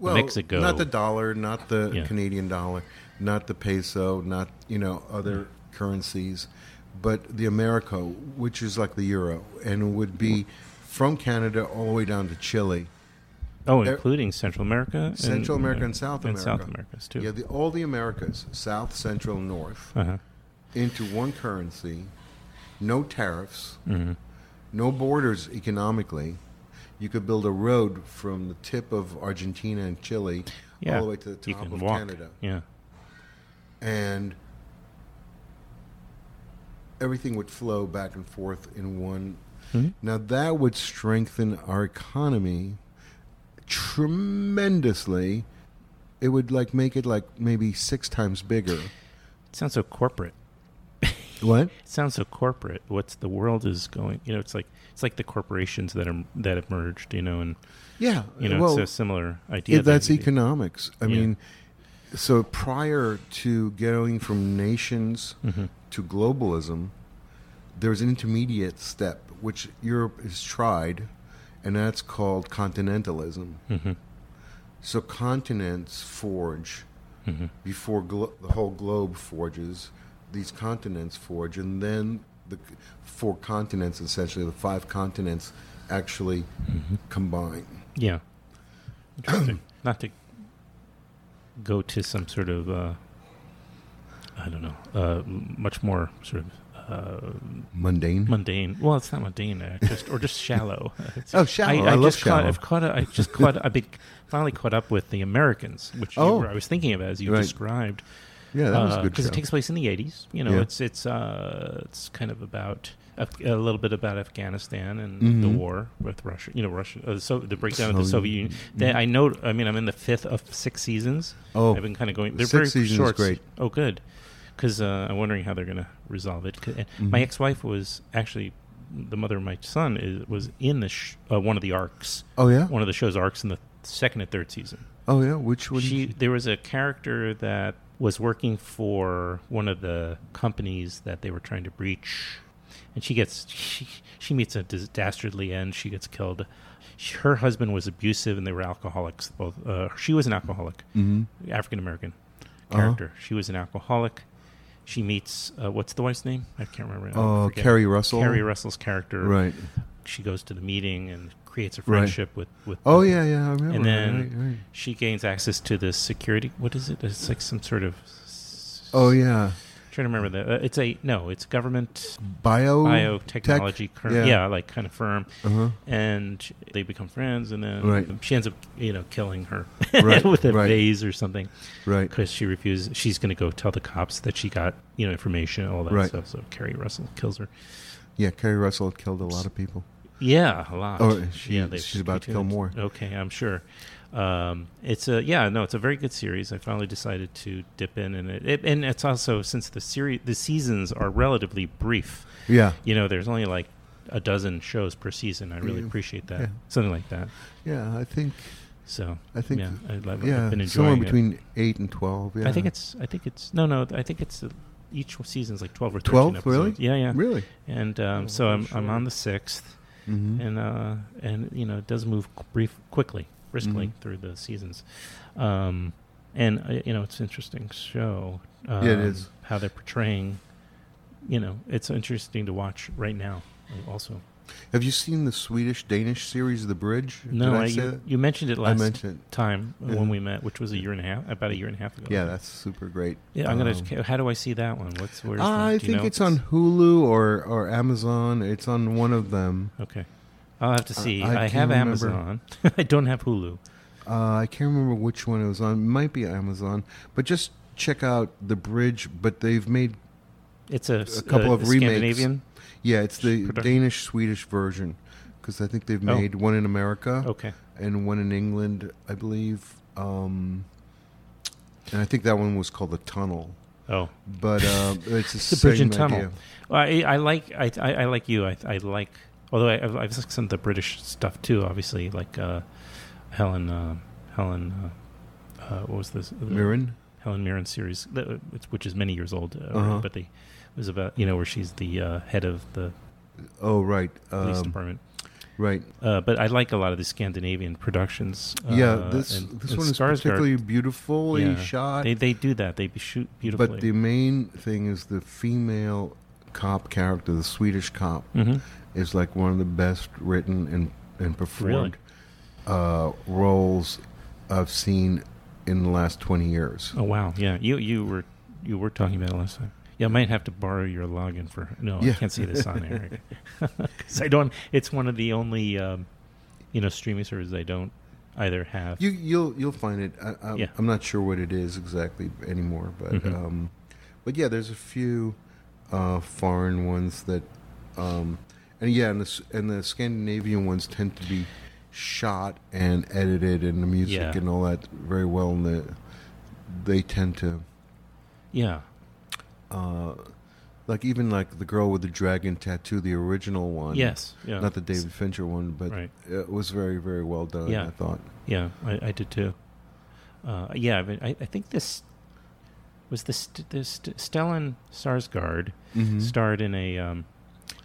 Well, Mexico. not the dollar, not the Yeah. Canadian dollar, not the peso, not you know other currencies, but the Americo, which is like the euro, and would be from Canada all the way down to Chile. oh, Er- including Central America, and- Central America and South America. and America. South Americas too. Yeah, the, all the Americas, South, Central, North, uh-huh. into one currency, no tariffs, hmm no borders economically. You could build a road from the tip of Argentina and Chile Yeah. all the way to the you top can of walk. Canada. Yeah. and everything would flow back and forth in one. Mhm. Now that would strengthen our economy tremendously. It would like make it like maybe six times bigger. It sounds so corporate. What? It sounds so corporate. What's the world is going? You know, it's like it's like the corporations that are that have merged. You know, and Yeah, you know, well, it's a similar idea. it- that's that- economics. I Yeah. mean, so prior to going from nations Mhm. To globalism, there's an intermediate step which Europe has tried, and that's called continentalism. Mhm. So continents forge Mhm. before glo- the whole globe forges. These continents forge, and then the four continents, essentially the five continents, actually Mhm. combine. Yeah. Interesting. Not to go to some sort of, uh, I don't know, uh, much more sort of uh, Mundane. mundane. Well, it's not mundane, uh, just or just shallow. Oh, shallow. I I, love just Caught, shallow. I've caught. A, I just caught. I've been finally caught up with the Americans, which you Oh. were, I was thinking of as you Right. described. yeah, that was a good because. Uh, it takes place in the '80s. You know, Yeah. it's it's uh, it's kind of about Af- a little bit about Afghanistan and the Mhm. war with Russia. You know, Russia. Uh, so the breakdown of the Soviet- Union. They, I know. I mean, I'm in the fifth of six seasons. oh, I've been kind of going. They're Sixth very season is short. great. Oh, good. Because uh, I'm wondering how they're going to resolve it. uh, Mhm. My ex-wife was actually the mother of my son. Is was in the sh- uh, one of the arcs, oh yeah, one of the show's arcs in the second and third season oh yeah. Which one? she there was a character that was working for one of the companies that they were trying to breach and she gets she, she meets a dastardly end she gets killed she, her husband was abusive and they were alcoholics both uh, she was an alcoholic hmm african american Uh-huh. character she was an alcoholic she meets uh, what's the wife's name i can't remember Oh, forget. Keri Russell. Keri Russell's character Right. she goes to the meeting and creates a Right. friendship with with Oh the- yeah, yeah. I remember. And then- right, right. she gains access to the security. What is it? It's like some sort of. Oh yeah. Trying to remember that. Uh, it's a no. It's government Bio. biotechnology. Cur- yeah. yeah. like kind of firm, Uh huh. and they become friends, and then Right. she ends up, you know, killing her Right, with a right. vase or something Right. because she refuses. She's going to go tell the cops that she got, you know, information, all that stuff. So Keri Russell kills her. Yeah, Keri Russell killed a lot of people. Yeah, a lot. Oh, she- yeah, she's about to kill more. Okay, I'm sure. Um, it's a yeah, no, it's a very good series. I finally decided to dip in, and it, it and it's also since the series the seasons are relatively brief. Yeah. You know, there's only like a dozen shows per season. I really Yeah. appreciate that, Yeah. something like that. Yeah. I think. So I think. yeah, I, I've, I've yeah. been enjoying somewhere it. between eight and twelve. Yeah. I think it's I think it's no no I think it's uh, each season's like twelve or 12, thirteen really? Yeah, yeah. really. And um, Oh, so I'm sure. I'm on the sixth. Mm-hmm. and uh, and you know it does move brief quickly, briskly Mhm. through the seasons, um, and uh, you know it's an interesting show. Um, Yeah, it is. how they're portraying. You know, it's interesting to watch right now. uh, Also, Have you seen the Swedish Danish series, The Bridge? no, I, I, you, you mentioned it last mentioned. time Yeah. when we met, which was a year and a half, about a year and a half ago. Yeah, that's super great. yeah. I'm gonna. Um, How do I see that one? What's where? I think know? it's on Hulu or, or Amazon. It's on one of them. Okay, I'll have to see. I I, can't have remember. Amazon. I don't have Hulu. Uh, I can't remember which one it was on. It might be Amazon, but just check out the bridge. But they've made It's a, A couple of remakes. Scandinavian. yeah, it's the Production. Danish Swedish version because I think they've Oh. made one in America Okay. and one in England, I believe. Um, and I think that one was called the Tunnel. Oh, But uh, it's the, The bridge and tunnel. Well, I, I like I, I, I like you. I, I like although I, I've, I've listened to some of the British stuff too. Obviously, like uh, Helen uh, Helen uh, uh, what was this Mirren. Helen Mirren series, which is many years old. Uh, Uh-huh. But they it was about you know where she's the uh, head of the Oh, right. police Um, department. right. Uh, but I like a lot of the Scandinavian productions. yeah, uh, this and- this and one is Skarsgård, particularly beautifully Yeah. shot. They they do that. They shoot beautifully. But the main thing is the female cop character, the Swedish cop, hmm is like one of the best written and and performed uh, roles I've seen in the last twenty years. Oh wow, yeah. You you were you were talking about it last time. Yeah, I might have to borrow your login for. No, I can't see this on air because I don't. It's one of the only, um, you know, streaming services I don't either have. You you'll you'll find it. I, I, Yeah. I'm not sure what it is exactly anymore, but Mhm. um, but yeah, there's a few uh, foreign ones that, um, and yeah, and the and the Scandinavian ones tend to be shot and edited, and the music Yeah. and all that very well, and the, they tend to. yeah, Uh, like even like the girl with the dragon tattoo, the original one. yes, yeah, Not the David Fincher one, but Right. it was very, very well done. Yeah. I thought. Yeah, I, I did too. Uh, yeah, I, mean, I, I think this was this this Stellan Skarsgård Mm-hmm. starred in a um,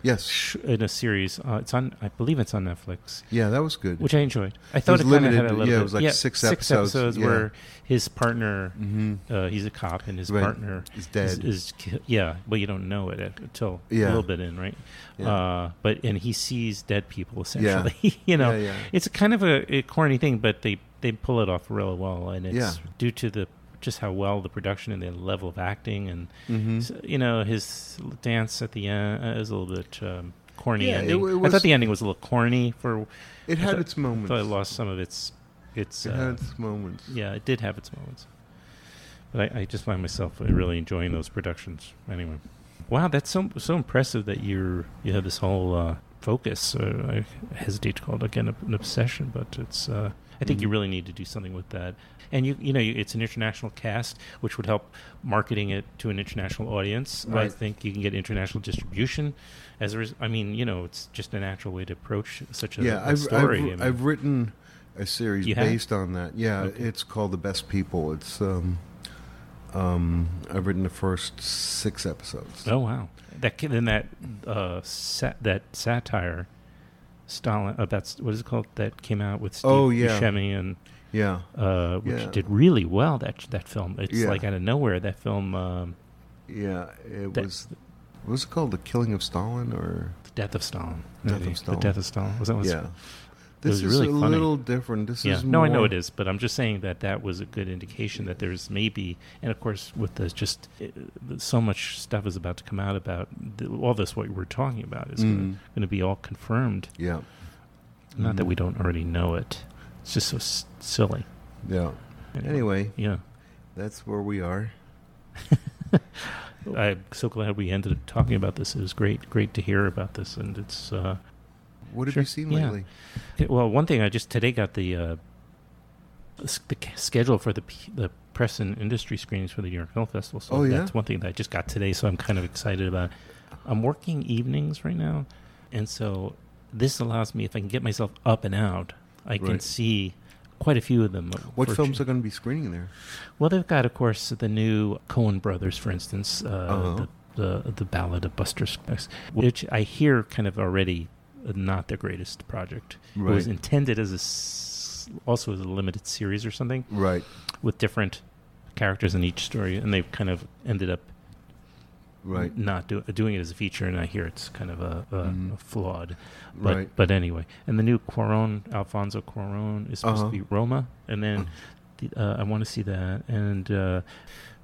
Yes. sh- in a series. Uh, it's on, I believe it's on Netflix, Yeah, that was good. which I enjoyed. I thought it, of limited, had a little yeah, it was like six episodes, yeah. where his partner, mm-hmm. uh, he's a cop, and his Right. partner Is is, dead. is ki- yeah, but you don't know it until a little bit in, right? Yeah. Uh, but and he sees dead people essentially. you know, yeah, yeah. it's kind of a, a corny thing, but they they pull it off really well, and it's Yeah. due to the just how well the production and the level of acting, and Mhm. s- you know his dance at the end uh, is a little bit um, corny. Yeah, ending. w- it I thought the ending was a little corny for. It I had thought- its moments. thought it lost some of its its. It uh, had its moments. yeah, it did have its moments. But I, I just find myself really enjoying those productions. Anyway, wow, that's so so impressive that you're you have this whole uh, focus. Uh, I hesitate to call it again an obsession, but it's. Uh, I think you Mhm. really need to do something with that. And you you know it's an international cast, which would help marketing it to an international audience. I think you can get international distribution. As a res- I mean, you know, it's just a natural way to approach such a, Yeah, a I've, story. I've, I mean, I've written a series You based on that. Yeah, Okay. it's called The Best People. It's um, um, I've written the first six episodes. Oh wow! That then that uh, sat, that satire, Stalin. Uh, that's what is it called? That came out with Steve Oh, yeah. Buscemi and Yeah, uh, which Yeah. did really well. That that film. It's Yeah. like out of nowhere. That film, um, yeah. It That- was. What was it called? The Killing of Stalin, or The Death of Stalin. Death maybe. of Stalin. The Death of Stalin. Was that what's- yeah. It This is really a funny. little different. This Yeah. is No, I know it is, but I'm just saying that that was a good indication that there's maybe, and of course, with the just uh, so much stuff is about to come out about the, all this. What we're talking about is Mm. going to be all confirmed. Yeah, Not that Mhm. we don't already know it. It's just so s- silly. yeah. Anyway, Yeah. that's where we are. I'm so glad we ended up talking about this. It was great, great to hear about this, and it's. Uh, What have Sure, you seen yeah. lately? well, one thing I just today got the uh, the schedule for the P- the press and industry screenings for the New York Film Festival. So Oh, yeah? that's one thing that I just got today. So I'm kind of excited about. I'm working evenings right now, and so this allows me if I can get myself up and out, I can see quite a few of them. What films are going to be screening there? Well, they've got, of course, the new Coen brothers, for instance, uh, Uh-huh. the, the the Ballad of Buster Scruggs, which I hear kind of already uh, not their greatest project. It was intended as a also as a limited series or something Right. with different characters in each story, and they've kind of ended up Right. not do, doing it as a feature. And I hear it's kind of a, a, Mhm. a flawed. But Right. but anyway, and the new Cuaron, Alfonso Cuaron, is supposed Uh-huh. to be Roma, and then the, uh, I want to see that, and uh,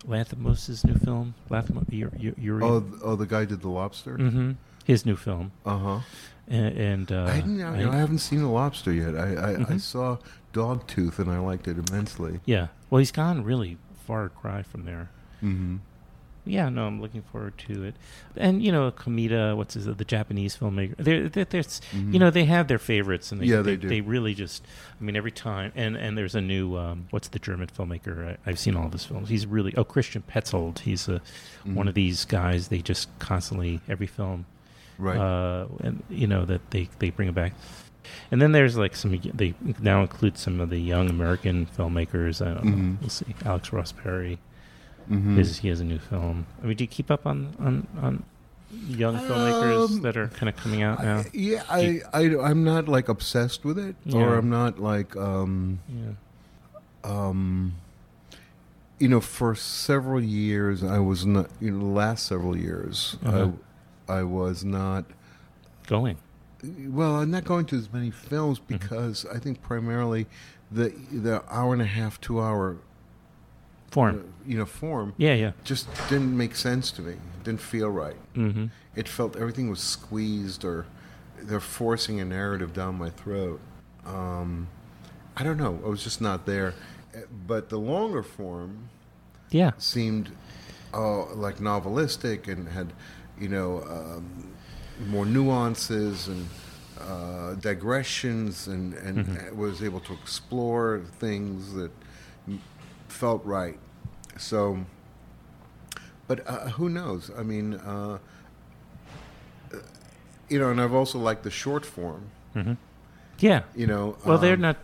Lanthimos' new film, Lanthimos, Yuri, Oh, th- oh, the guy did the lobster. hmm his new film, Uh huh. And, and uh, I, didn't, I, I haven't seen the lobster yet. I I, I Mhm. saw Dogtooth and I liked it immensely. yeah, well, he's gone really far cry from there. Mm-hmm. Yeah, no, I'm looking forward to it, and you know, Koreeda, what's his, the Japanese filmmaker? They're, they're, there's, you know, they have their favorites, and they, Mm-hmm. Yeah, they, they do. They really just, I mean, every time, and and there's a new, um, what's the German filmmaker? I, I've seen all of his films. He's really, oh, Christian Petzold. He's a one Mhm. of these guys. They just constantly every film, right. uh, and you know that they they bring it back. And then there's like some. They now include some of the young American filmmakers. I don't know. Mhm. We'll see. Alex Ross Perry. Mhm. His, he has a new film. I mean, do you keep up on on, on young filmmakers Um, that are kind of coming out now? I, yeah, I, you- I I'm not like obsessed with it, Yeah. or I'm not like um yeah. um. You know, for several years, I was not. You know, the last several years, Uh-huh. I, I was not. Going. Well, I'm not going to as many films Mm-hmm. because I think primarily the the hour and a half, two hour Form. you know, form Yeah, yeah. just didn't make sense to me. It Didn't feel right. Mm-hmm. It felt everything was squeezed or they're forcing a narrative down my throat. Um, I don't know. I was just not there. Uh, But the longer form Yeah. seemed uh, like novelistic and had, you know, um, more nuances and uh, digressions and, and Mhm. was able to explore things that felt right. So, but uh, who knows? I mean, uh, uh, you know, and I've also liked the short form. Mm-hmm. Yeah. You know, Well, they're um, not.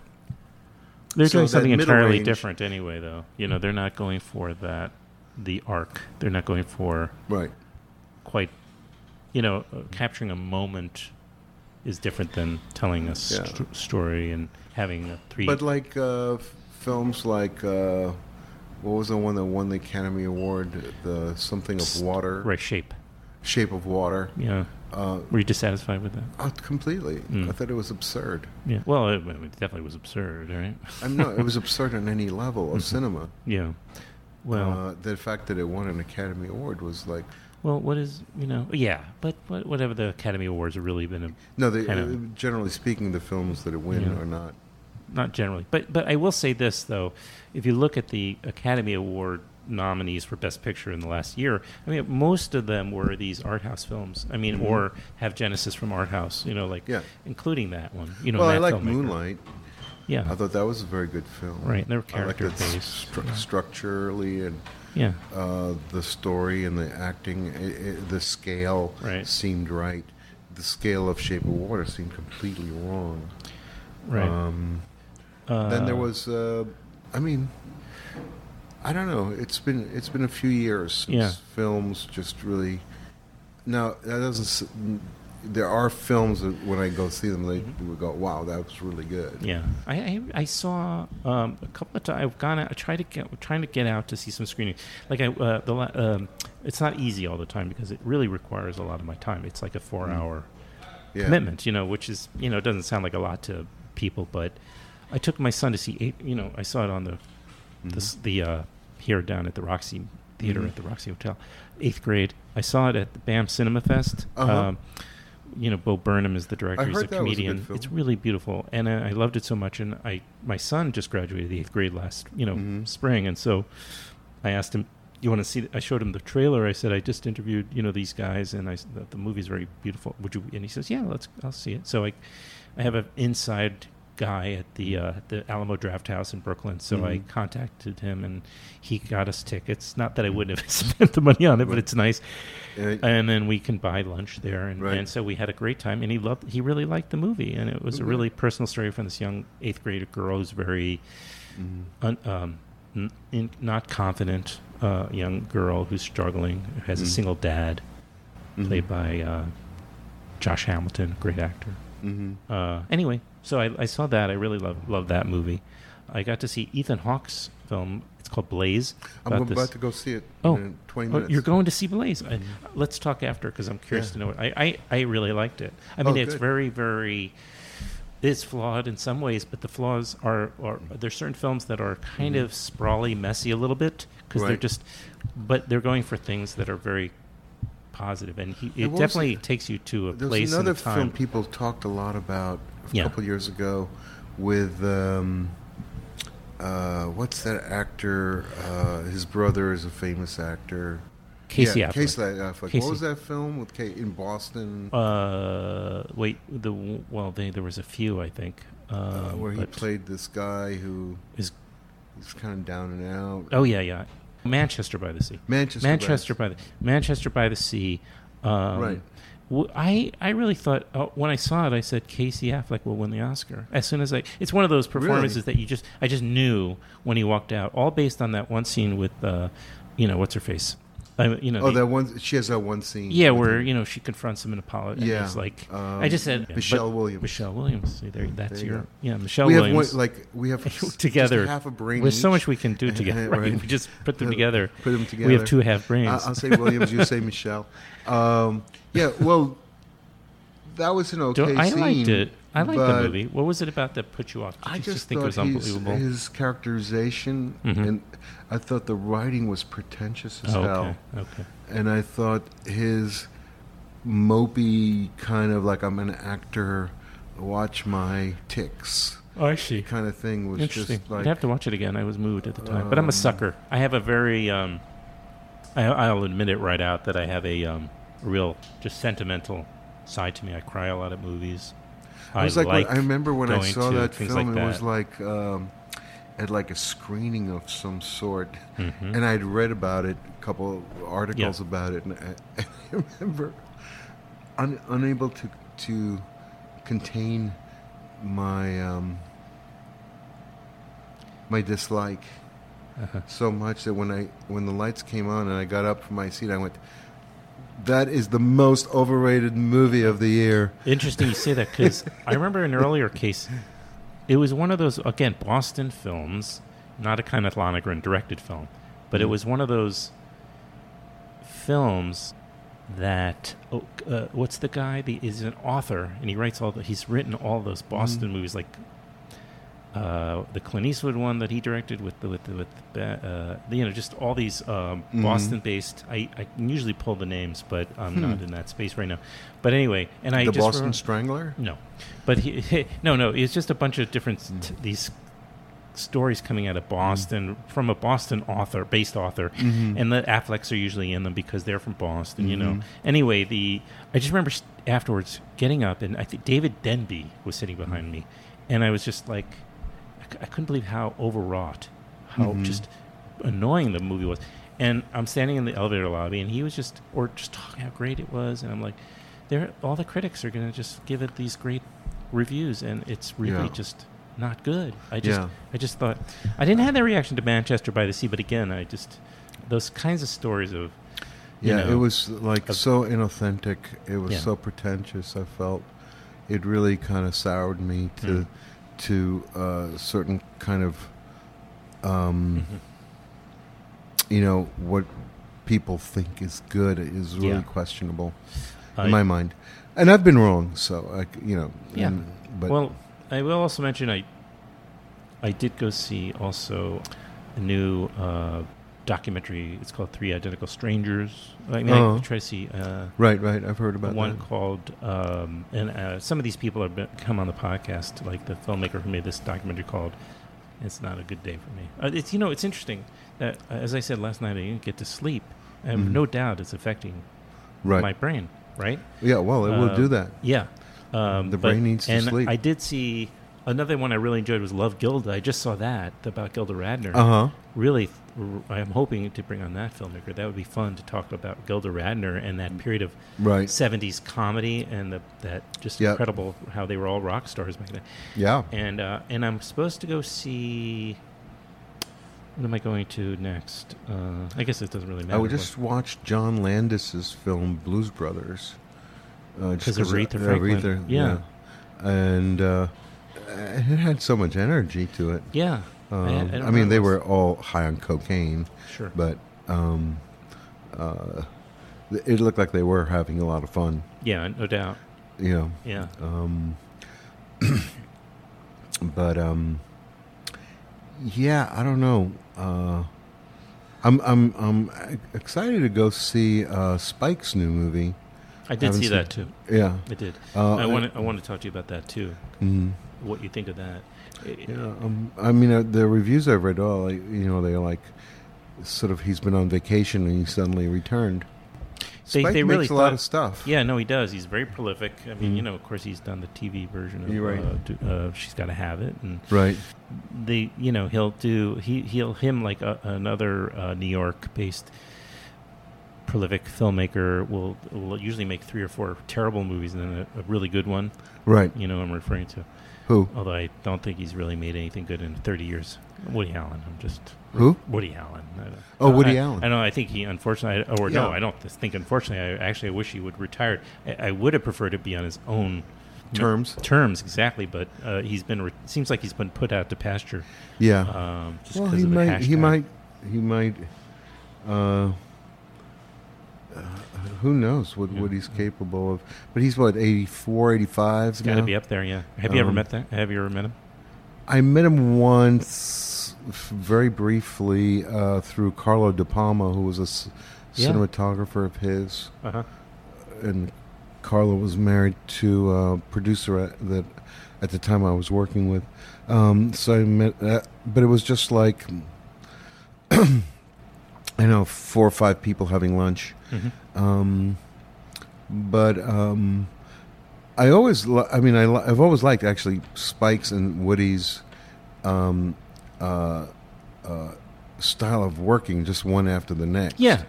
They're so doing something entirely range- different anyway, though. You know, they're not going for that, the arc. They're not going for right. Quite, you know, uh, capturing a moment is different than telling a Yeah. st- story and having a three. But like uh, f- films like uh, what was the one that won the Academy Award? The something of water, right shape. Shape of Water. Yeah. Uh, Were you dissatisfied with that? oh, completely. Mm. I thought it was absurd. Yeah. Well, it, it definitely was absurd, right? I'm not. It was absurd on any level of Mhm. cinema. Yeah. Well, uh, the fact that it won an Academy Award was like well, what is you know? Yeah, but what, whatever the Academy Awards have really been a no. They, Kind of- uh, generally speaking, the films that it win Yeah. are not. not generally, but but I will say this though: if you look at the Academy Award nominees for Best Picture in the last year, I mean, most of them were these art house films. I mean, Mhm. or have genesis from art house. You know, like Yeah. including that one. You know, well, I like filmmaker. Moonlight. Yeah, I thought that was a very good film. right. They're I like character based. stru- structurally and yeah, uh, the story and the acting, i i the scale Right. seemed right. The scale of Shape of Water seemed completely wrong. right. Um, then there Uh, was, uh, I mean, I don't know. It's been it's been a few years since Yeah. films just really. Now that doesn't. There are films that when I go see them, they Mhm. would go, "Wow, that was really good." Yeah, I I, I saw um, a couple of times. I've gone. Out, I try to get trying to get out to see some screening. Like I, uh, the um, it's not easy all the time because it really requires a lot of my time. It's like a four-hour Yeah. commitment, you know, which is you know doesn't sound like a lot to people, but I took my son to see eight. You know, I saw it on the Mhm. this, the uh, here down at the Roxy Theater Mhm. at the Roxy Hotel, eighth grade. I saw it at the BAM Cinema Fest. Uh-huh. Um, you know, Bo Burnham is the director. He's a that was a good comedian. film. It's really beautiful, and uh, I loved it so much. And I, my son just graduated the eighth grade last, you know, Mhm. spring, and so I asked him, "You want to see?" th-" I showed him the trailer. I said, "I just interviewed, you know, these guys, and I the, the movie's very beautiful. Would you?" And he says, "Yeah, let's. I'll see it." So I, I have an inside guy at the uh, the Alamo Drafthouse in Brooklyn. So I Mhm. contacted him, and he got us tickets. Not that I wouldn't have spent the money on it, but it's nice And- and then we can buy lunch there and, Right. and so we had a great time and he loved he really liked the movie and it was a really personal story from this young eighth grade girl who's very Mhm. un, um, n- in, not confident uh, young girl who's struggling who has a single dad played by uh, Josh Hamilton great actor uh, anyway so I, I saw that I really love love that movie I got to see Ethan Hawke's film it's called Blaze I'm about about to go see it Oh. in 20 minutes. Oh, you're going to see Blaze. I, Mhm. let's talk after because I'm curious Yeah. to know. It. I, I I really liked it. I mean, Oh, it's good. very very. It's flawed in some ways, but the flaws are are there's certain films that are kind Mhm. of sprawly, messy a little bit because they're just, but they're going for things that are very positive, and he, it definitely takes you to a There's place another and a time. film people talked a lot about a Yeah. couple years ago with um, uh, what's that actor? Uh, his brother is a famous actor. Casey yeah, Affleck. Casey Affleck. Casey. What was that film with Kate in Boston? Uh, wait, the well, they, there was a few, I think. Uh, uh, where he played this guy who is kind of down and out. oh yeah, yeah, Manchester by the Sea. Manchester. Manchester by by the Manchester by the Sea. Um, Right. I I really thought oh, when I saw it, I said Casey Affleck like will win the Oscar. As soon as I, it's one of those performances that you just I just knew when he walked out, all based on that one scene with, uh, you know, what's her face, I, you know, Oh, that one. She has that one scene. yeah, where him. you know she confronts him in apology. Yeah, and he's like, um, I just said Michelle Williams. Michelle Williams. See, there, that's There you your go. yeah, Michelle we Williams. have one, like we have together. half a brain. There's so much we can do together. Right? Right. We just put them together. Put them together. We have two half brains. I- I'll say Williams. You say Michelle. Um, yeah. Well, that was an okay Don't- I scene. liked it. I like the movie. What was it about that put you off? Did I you just, think it was his, unbelievable? his characterization, Mhm. and I thought the writing was pretentious as oh, hell. okay. Okay. and I thought his mopey kind of like I'm an actor, watch my ticks Oh, I see. kind of thing was Interesting. just like I'd have to watch it again. I was moved at the time, but I'm Um, a sucker. I have a very, um, I, I'll admit it right out that I have a um, real, just sentimental side to me. I cry a lot at movies. It was like, when- I remember when I saw that film, like it was like um, at like a screening of some sort, Mhm. and I'd read about it, a couple articles about it, and I, and I remember un, unable to to contain my um, my dislike Uh-huh. so much that when I when the lights came on and I got up from my seat, I went, "That is the most overrated movie of the year." Interesting you say that because I remember an earlier case. It was one of those again Boston films, not a Kenneth Lonergan directed film, but it Mm. was one of those films that oh, uh, what's the guy? The is an author and he writes all the. He's written all those Boston Mm. movies like. Uh, the Clint Eastwood one that he directed with the with the, with the, uh, you know just all these um, Mhm. Boston-based. I, I usually pull the names, but I'm Hmm. not in that space right now. But anyway, and I the just Boston Strangler. no, but he, no, no. It's just a bunch of different Mm. t- these stories coming out of Boston from a Boston author, based author, Mhm. and the Afflecks are usually in them because they're from Boston. You know. Mhm. Anyway, the I just remember afterwards getting up, and I think David Denby was sitting behind me, and I was just like, I, couldn't believe how overwrought, how Mhm. just annoying the movie was. And I'm standing in the elevator lobby, and he was just, or just talking how great it was, and I'm like, there, all the critics are going to just give it these great reviews, and it's really Yeah. just not good. I just, Yeah. I just thought, I didn't have that reaction to Manchester by the Sea, but again, I just, those kinds of stories of, you Yeah, know, it was like of- so inauthentic. It was Yeah. so pretentious. I felt it really kind of soured me to Mm. To uh, certain kind of um, Mhm. you know what people think is good is really Yeah. questionable I- in my mind, and I've been wrong. So I, you know, Yeah. and- but well, I will also mention I I did go see also a new uh, documentary. It's called Three Identical Strangers. I mean, Oh. I try to see uh, right, right. I've heard about that. one that. called, um, and uh, some of these people have been, come on the podcast, like the filmmaker who made this documentary called "It's Not a Good Day for Me." Uh, it's you know it's interesting that uh, as I said last night, I didn't get to sleep. and Mhm. no doubt it's affecting Right. my brain. Right. yeah. Well, it will do that. Yeah. Um, The but- brain needs to and sleep. I did see another one I really enjoyed was Love Gilda. I just saw that about Gilda Radner. Uh huh. Really, I'm hoping to bring on that filmmaker. That would be fun to talk about Gilda Radner and that period of Right. 70s comedy and the, that just Yep. incredible how they were all rock stars back then. Yeah. And uh, and I'm supposed to go see. What am I going to next? Uh, I guess it doesn't really matter. I would just watch John Landis's film Blues Brothers. Uh, just 'Cause of 'cause Aretha Franklin. Aretha, Yeah. And uh, it had so much energy to it. yeah. Um, I- I I, mean, they were all high on cocaine, Sure. but um, uh, it looked like they were having a lot of fun. yeah, no doubt. You know. Yeah. Um, but um, yeah, I don't know. Uh, I'm I'm I'm excited to go see uh, Spike's new movie. I did haven't see that too. Yeah. I did. Uh, I want to. I want to talk to you about that too. mhm. What you think of that? Yeah. Um, I mean, uh, the reviews I've read, all like, you know, they're like, sort of, he's been on vacation and he suddenly returned. They- Spike they really makes a lot thought- of stuff. Yeah, no, he does. He's very prolific. I mean, Mhm. you know, of course, he's done the TV version of You're right. uh, do- uh, "She's Got to Have It," and Right. the you know he'll do he he'll him like a, another uh, New York-based prolific filmmaker will will usually make three or four terrible movies and then a, a really good one. Right. You know, I'm referring to. Who? Although I don't think he's really made anything good in 30 years. Woody Allen. I'm just Who? Woody Allen. Oh, Woody I- Allen. I know. I think he, unfortunately, or no, I don't think. Unfortunately, I actually I wish he would retire. I, I would have preferred to be on his own Terms. terms exactly, but uh, he's been. Re- seems like he's been put out to pasture. Yeah. Um, just well, he might, he might. He might. Uh, uh, who knows what, Yeah. what he's capable of? But he's what 84, 85 It's got to be up there. Yeah. Have you ever Um, met that? Have you ever met him? I met him once, very briefly, uh, through Carlo Di Palma, who was a s- Yeah. cinematographer of his, Uh huh. and Carlo was married to a producer at, that at the time I was working with. Um, so I met, uh, but it was just like, I know, four or five people having lunch. hmm Um, but um, I always, li- I mean, I, li- I've always liked actually Spike's and Woody's um, uh, uh, style of working, just one after the next. Yeah.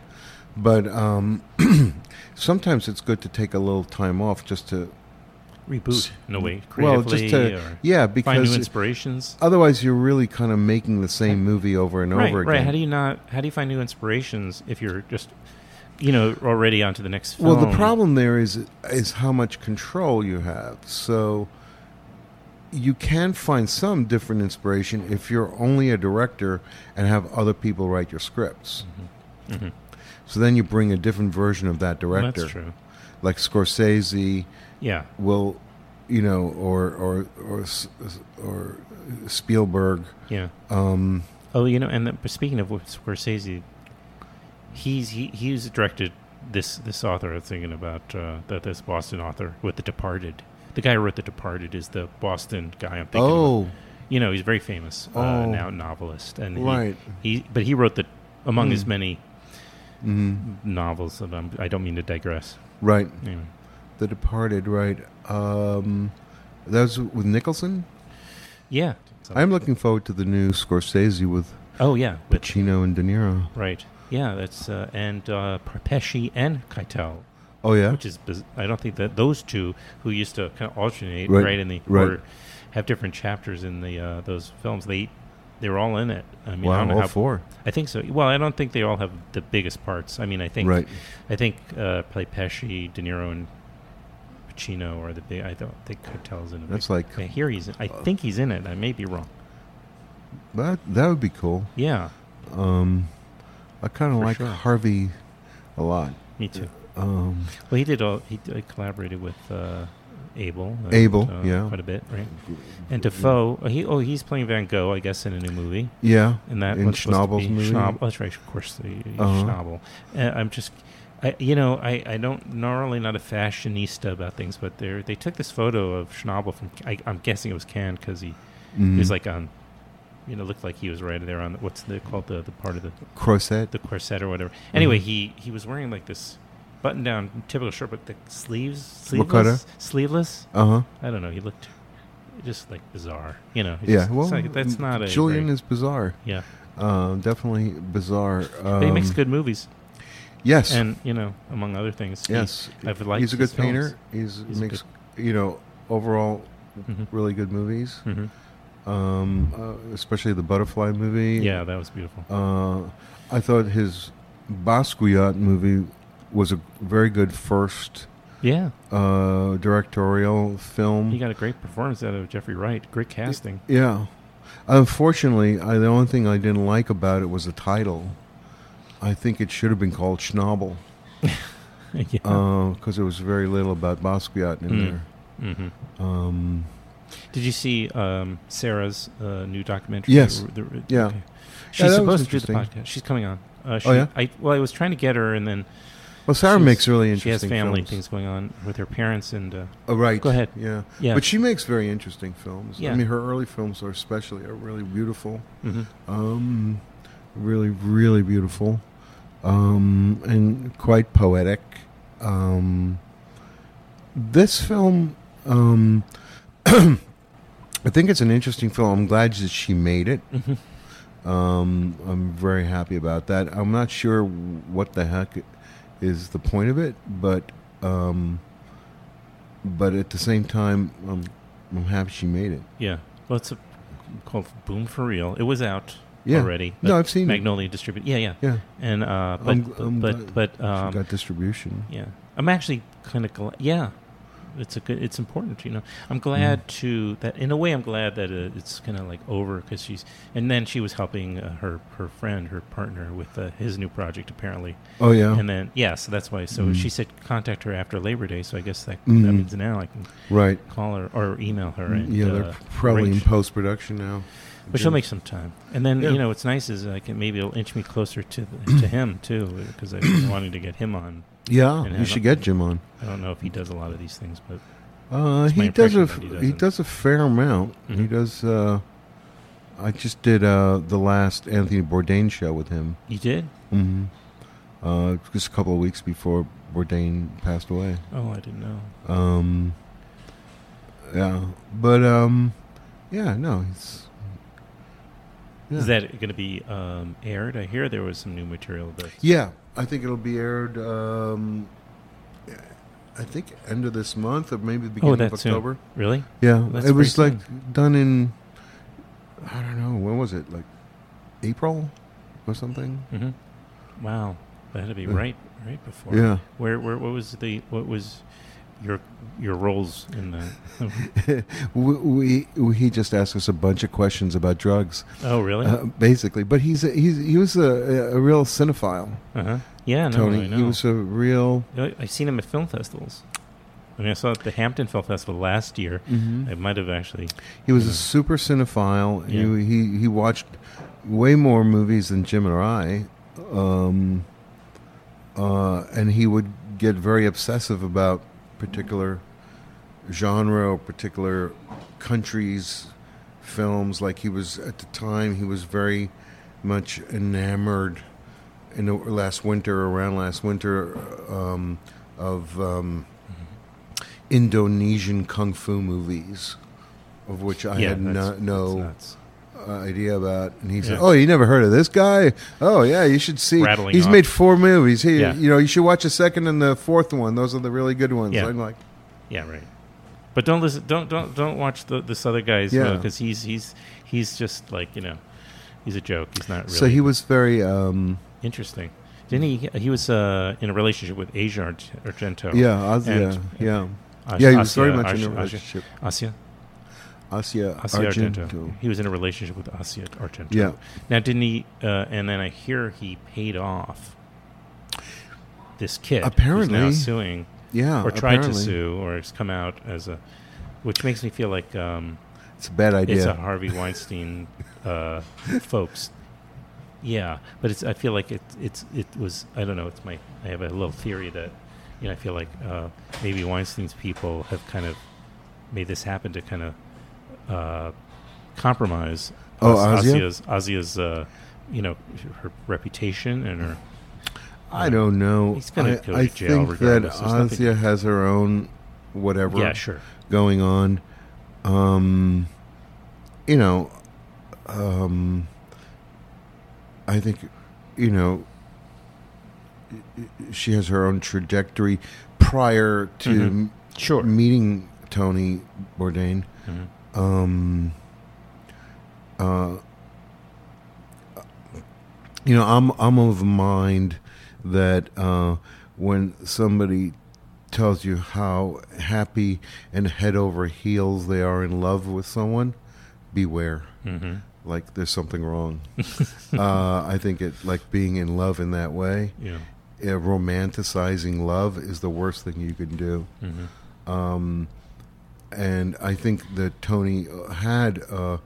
But um, sometimes it's good to take a little time off just to, Reboot in a way, well, creatively, just to, or yeah, find because new inspirations. otherwise you're really kind of making the same movie over and right, over again. right. How do you not? How do you find new inspirations if you're just, you know, already onto the next film? Well, the problem there is is how much control you have. So you can find some different inspiration if you're only a director and have other people write your scripts. hmm So then you bring a different version of that director. that's true. Like Scorsese Yeah. will, you know, or or or or Spielberg. Yeah. Um, Oh, you know, and the, speaking of Scorsese, he's he he's directed this this author I'm thinking about uh, that this Boston author with The Departed. The guy who wrote The Departed is the Boston guy I'm thinking. of. oh, you know, he's very famous uh, Oh. now novelist, and right. he but he wrote the among his Hmm. many hmm novels. That I'm, I don't mean to digress. Right. Anyway. The Departed. Right. Um, that was with Nicholson. Yeah. I'm looking forward to the new Scorsese with oh yeah, with, Pacino and De Niro. right. Yeah, that's uh, and uh, Pesci and Keitel. Oh yeah, which is biz- I don't think that those two who used to kind of alternate Right, right, in the right. or have different chapters in the uh, those films. They they were all in it. I mean, I wow, don't know all how. four. I think so. Well, I don't think they all have the biggest parts. I mean, I think Right. I think uh, play Pesci, De Niro, and Pacino are the big. I don't think Keitel's in it. That's like I hear he's. In, I uh, think he's in it. I may be wrong. that. That would be cool. Yeah, Um, I kind of like sure. Harvey a lot. me too. Um, Well, he did all. He d- collaborated with uh, Abel. and, Abel, uh, yeah. quite a bit, right? And Dafoe. uh, He oh he's playing Van Gogh, I guess, in a new movie. Yeah, And that In Schnabel's movie? Schnabel. That's right, of course, the Uh-huh. Schnabel. Uh, I'm just, I you know, I, I don't normally not a fashionista about things, but they they took this photo of Schnabel from. I, I'm guessing it was Cannes because he, he Mhm. was like on, you know, looked like he was right there on the, what's the called the the part of the Croisette. the corset or whatever. Anyway, Mhm. he he was wearing like this button down typical shirt, but the sleeves sleeveless. Sleeveless. Uh huh. I don't know. He looked just like bizarre. You know. Yeah. just- Well, like- that's not a Julian is bizarre. Yeah, Uh, definitely bizarre. Um, but he makes good movies, Yes. and you know, among other things. he- yes. I've liked He's a good painter. He's, He's makes you know overall Mhm. really good movies. Mhm. Um, uh, especially the Butterfly movie. Yeah, that was beautiful. Uh, I thought his Basquiat movie was a very good first Yeah, uh, directorial film. he got a great performance out of Jeffrey Wright. Great casting. yeah. Unfortunately, I, the only thing I didn't like about it was the title. I think it should have been called Schnabel yeah. because there was very little about Basquiat in Mm. there. hmm Um, Did you see um, Sara's uh, new documentary? Yes. The- the- Yeah. okay. She's was supposed to do the podcast. She's coming on. Uh, she, Oh, yeah? I, well, I was trying to get her, and then well, Sarah makes really interesting. she has family films. things going on with her parents, and uh, Oh, right. Go ahead. Yeah. yeah. But she makes very interesting films. Yeah. I mean, her early films are especially are really beautiful. Mhm. Um, really, really beautiful, um, and quite poetic. Um, this film, um, I think it's an interesting film. I'm glad that she made it. Mhm. Um, I'm very happy about that. I'm not sure what the heck is the point of it, but um, but at the same time, I'm, I'm happy she made it. Yeah. Well, it's a, called Boom for Real. It was out Yeah. already. No, I've seen it. Magnolia distributed. Yeah, yeah. Yeah, And uh, but I'm gl- I'm but glad but she um, got distribution. yeah, I'm actually kind of glad. Yeah, it's a good. It's important, you know. I'm glad to that. In a way, I'm glad that uh, it's kind of like over because she's. And then she was helping uh, her her friend, her partner, with uh, his new project apparently. Oh yeah. And then yeah, so that's why. So Mm. she said contact her after Labor Day. So I guess that Mm. that means now I can right. call her or email her. And, yeah, they're uh, probably in post production now. But she'll make some time. And then Yeah. you know what's nice is I can maybe it'll inch me closer to the, to him too because I've been wanting to get him on. Yeah, you should get Jim on. I don't know if he does a lot of these things, but Uh, he does a he he doesn't. a fair amount. He Mhm. does. Uh, I just did uh, the last Anthony Bourdain show with him. you did. hmm Uh, just a couple of weeks before Bourdain passed away. Oh, I didn't know. Um, yeah, but um, yeah, no, it's. Yeah. Is that going to be um, aired? I hear there was some new material that. Yeah, I think it'll be aired. Um, I think end of this month or maybe the beginning of Oh, soon. October. Really? Yeah, That's it was like done in. I don't know when was it like April or something. Mm-hmm. Wow, that had to be Yeah. right, right before. Yeah, Where, where, what was the, what was your, your roles in the? we, we, he just asked us a bunch of questions about drugs, Oh, really? uh, basically. But he's a, he's he was a, a real cinephile. Uh huh. Yeah, no, Tony, know. he was a real. I've seen him at film festivals. I mean, I saw at the Hampton Film Festival last year. I might have actually. He was Yeah. a super cinephile. Yeah. He, he he watched way more movies than Jim or I, um, uh, and he would get very obsessive about particular genre or particular countries' films. Like he was at the time, he was very much enamored in the last winter, around last winter, um, of. Um, Indonesian kung fu movies, of which I yeah, had that's- no, that's no nuts. uh, idea about. And he said, Yeah. "Oh, you never heard of this guy? Oh, yeah, you should see. Rattling He's off. made four movies. He, Yeah. you know, you should watch the second and the fourth one. Those are the really good ones." Yeah. I'm like, Yeah, right. But don't listen. Don't don't don't watch the this other guy's Yeah. because he's he's he's just like you know, he's a joke. He's not really. so he was very, um, interesting. Didn't he? He was uh, in a relationship with Asia Argento. yeah, Oz, yeah, And- yeah, As- yeah. He was very Asia- much in a relationship. Asia, Asia, Asia Argento. Argento. He was in a relationship with Asia Argento. Yeah. Now, didn't he? Uh, and then I hear he paid off this kid. Apparently. now suing Yeah, or tried to sue, or has come out as a, which makes me feel like um, It's a bad idea. it's a Harvey Weinstein uh, folks. Yeah, but it's. I feel like it. It's. It was. I don't know. It's my. I have a little theory that, you know, I feel like uh, maybe Weinstein's people have kind of made this happen to kind of uh, compromise. Oh, Asia's. Asia's. Uh, you know, her reputation and her. I don't know. He's gonna I, go I to jail think that regardless. There's nothing- Asia has her own whatever. Yeah, sure. going on. Um, you know, um, I think, you know, she has her own trajectory prior to Mhm. m- Sure. meeting Tony Bourdain. Mhm. Um, uh, you know, I'm I'm of the mind that uh, when somebody tells you how happy and head over heels they are in love with someone, beware. Mhm. Like there's something wrong. uh, I think it like being in love in that way, Yeah. uh, romanticizing love is the worst thing you can do. Mhm. Um, and I think that Tony had uh,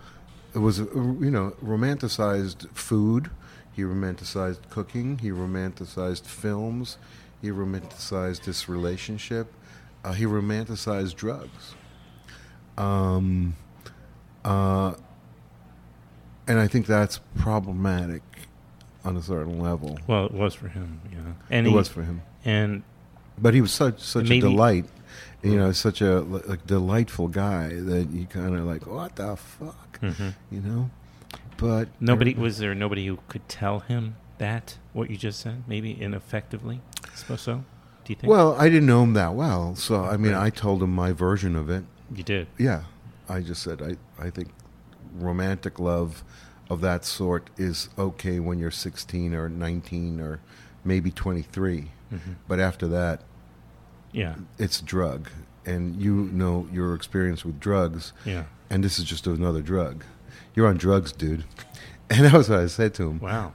it was you know romanticized food. He romanticized cooking. He romanticized films. He romanticized this relationship. Uh, he romanticized drugs. Um, uh, and I think that's problematic on a certain level. Well, it was for him. Yeah. And it he, was for him, And but he was such such Maybe- a delight. You know, such a like delightful guy that you kind of like, what the fuck, Mhm. you know? But Nobody was there. Nobody who could tell him that what you just said, maybe ineffectively. I suppose so. Do you think? Well, I didn't know him that well, so I mean, Right. I told him my version of it. you did. Yeah, I just said I I think romantic love of that sort is okay when you're 16 or 19 or maybe 23, hmm but after that, Yeah. it's drug, and you know your experience with drugs, Yeah. and this is just another drug. You're on drugs, dude. And that was what I said to him. Wow.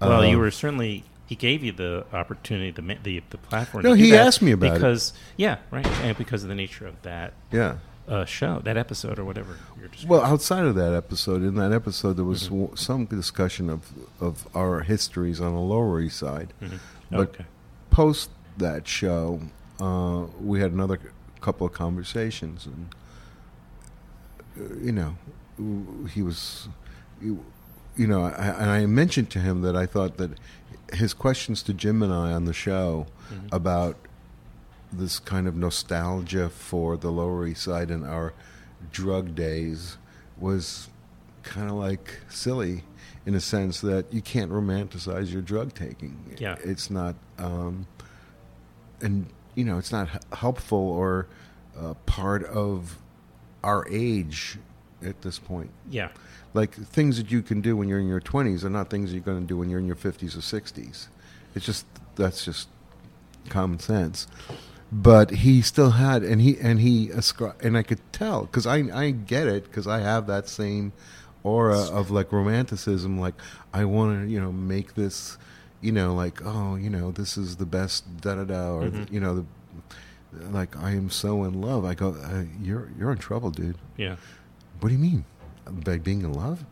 Well, you Um, were certainly. He gave you the opportunity, the the, the platform. No, he asked me about it. because, yeah, right, and because of the nature of that Yeah. uh, show, that episode, or whatever you're. Well, outside of that episode, in that episode, there was Mhm. w some discussion of of our histories on the Lower East Side. Mhm. but- okay. Post that show, uh, we had another c- couple of conversations, and uh, you know, he was, you, know, I, and I mentioned to him that I thought that his questions to Jim and I on the show Mhm. about this kind of nostalgia for the Lower East Side and our drug days was kind of like silly in a sense that you can't romanticize your drug taking. Yeah. It's not, um, and, you know, it's not helpful or uh, part of our age at this point. Yeah. Like things that you can do when you're in your 20s are not things you're going to do when you're in your 50s or 60s. It's just, that's just common sense but he still had and he and he ascri- and I could tell because I I get it because I have that same aura of like romanticism like I want to you know make this you know like oh you know this is the best da da da or Mhm. you know the, like I am so in love I go uh, you're you're in trouble dude Yeah. What do you mean by being in love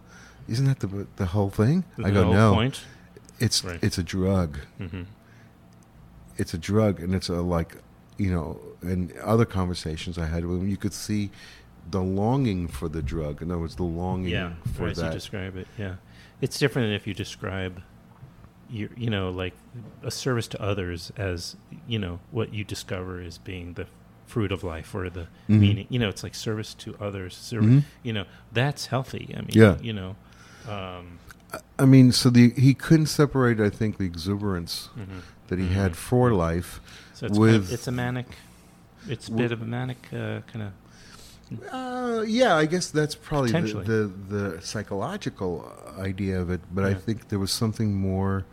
isn't that the the whole thing The I go no Point. it's Right. it's a drug hmm it's a drug and it's a like you know and other conversations i had with him you could see the longing for the drug in other words the longing Yeah. for As you that describe it. Yeah. It's different than if you describe. You, you know, like a service to others as you know what you discover as being the fruit of life or the Mhm. meaning. You know, it's like service to others. Mhm. You know, that's healthy. I mean, Yeah. You know, um, i mean so the he couldn't separate i think the exuberance mhm. that he Mhm. had for life so it's with kind of, it's a manic. It's a bit of a manic uh, kind of. uh, yeah i guess that's probably the, the the psychological idea of it but i think there was something more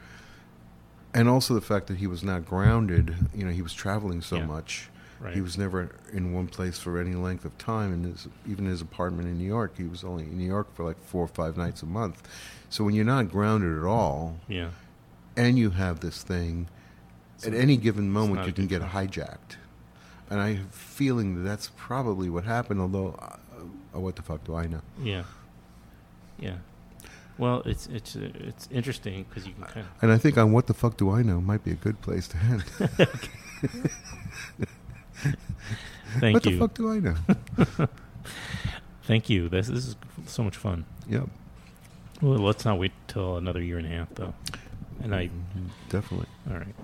and also the fact that he was not grounded you know he was traveling so Yeah. much Right. He was never in one place for any length of time, and his, even his apartment in New York, he was only in New York for like four or five nights a month. So when you're not grounded at all, yeah. and you have this thing, So at any given moment you can get time. hijacked. And I have a feeling that that's probably what happened. Although, uh, uh, what the fuck do I know? Yeah. Yeah. Well, it's it's uh, it's interesting because you can kind of And I think on what the fuck do I know might be a good place to end. thank what you, the fuck do I know? thank you. This this is so much fun. yep, Well, let's not wait till another year and a half though. And I, mm-hmm. definitely. all right.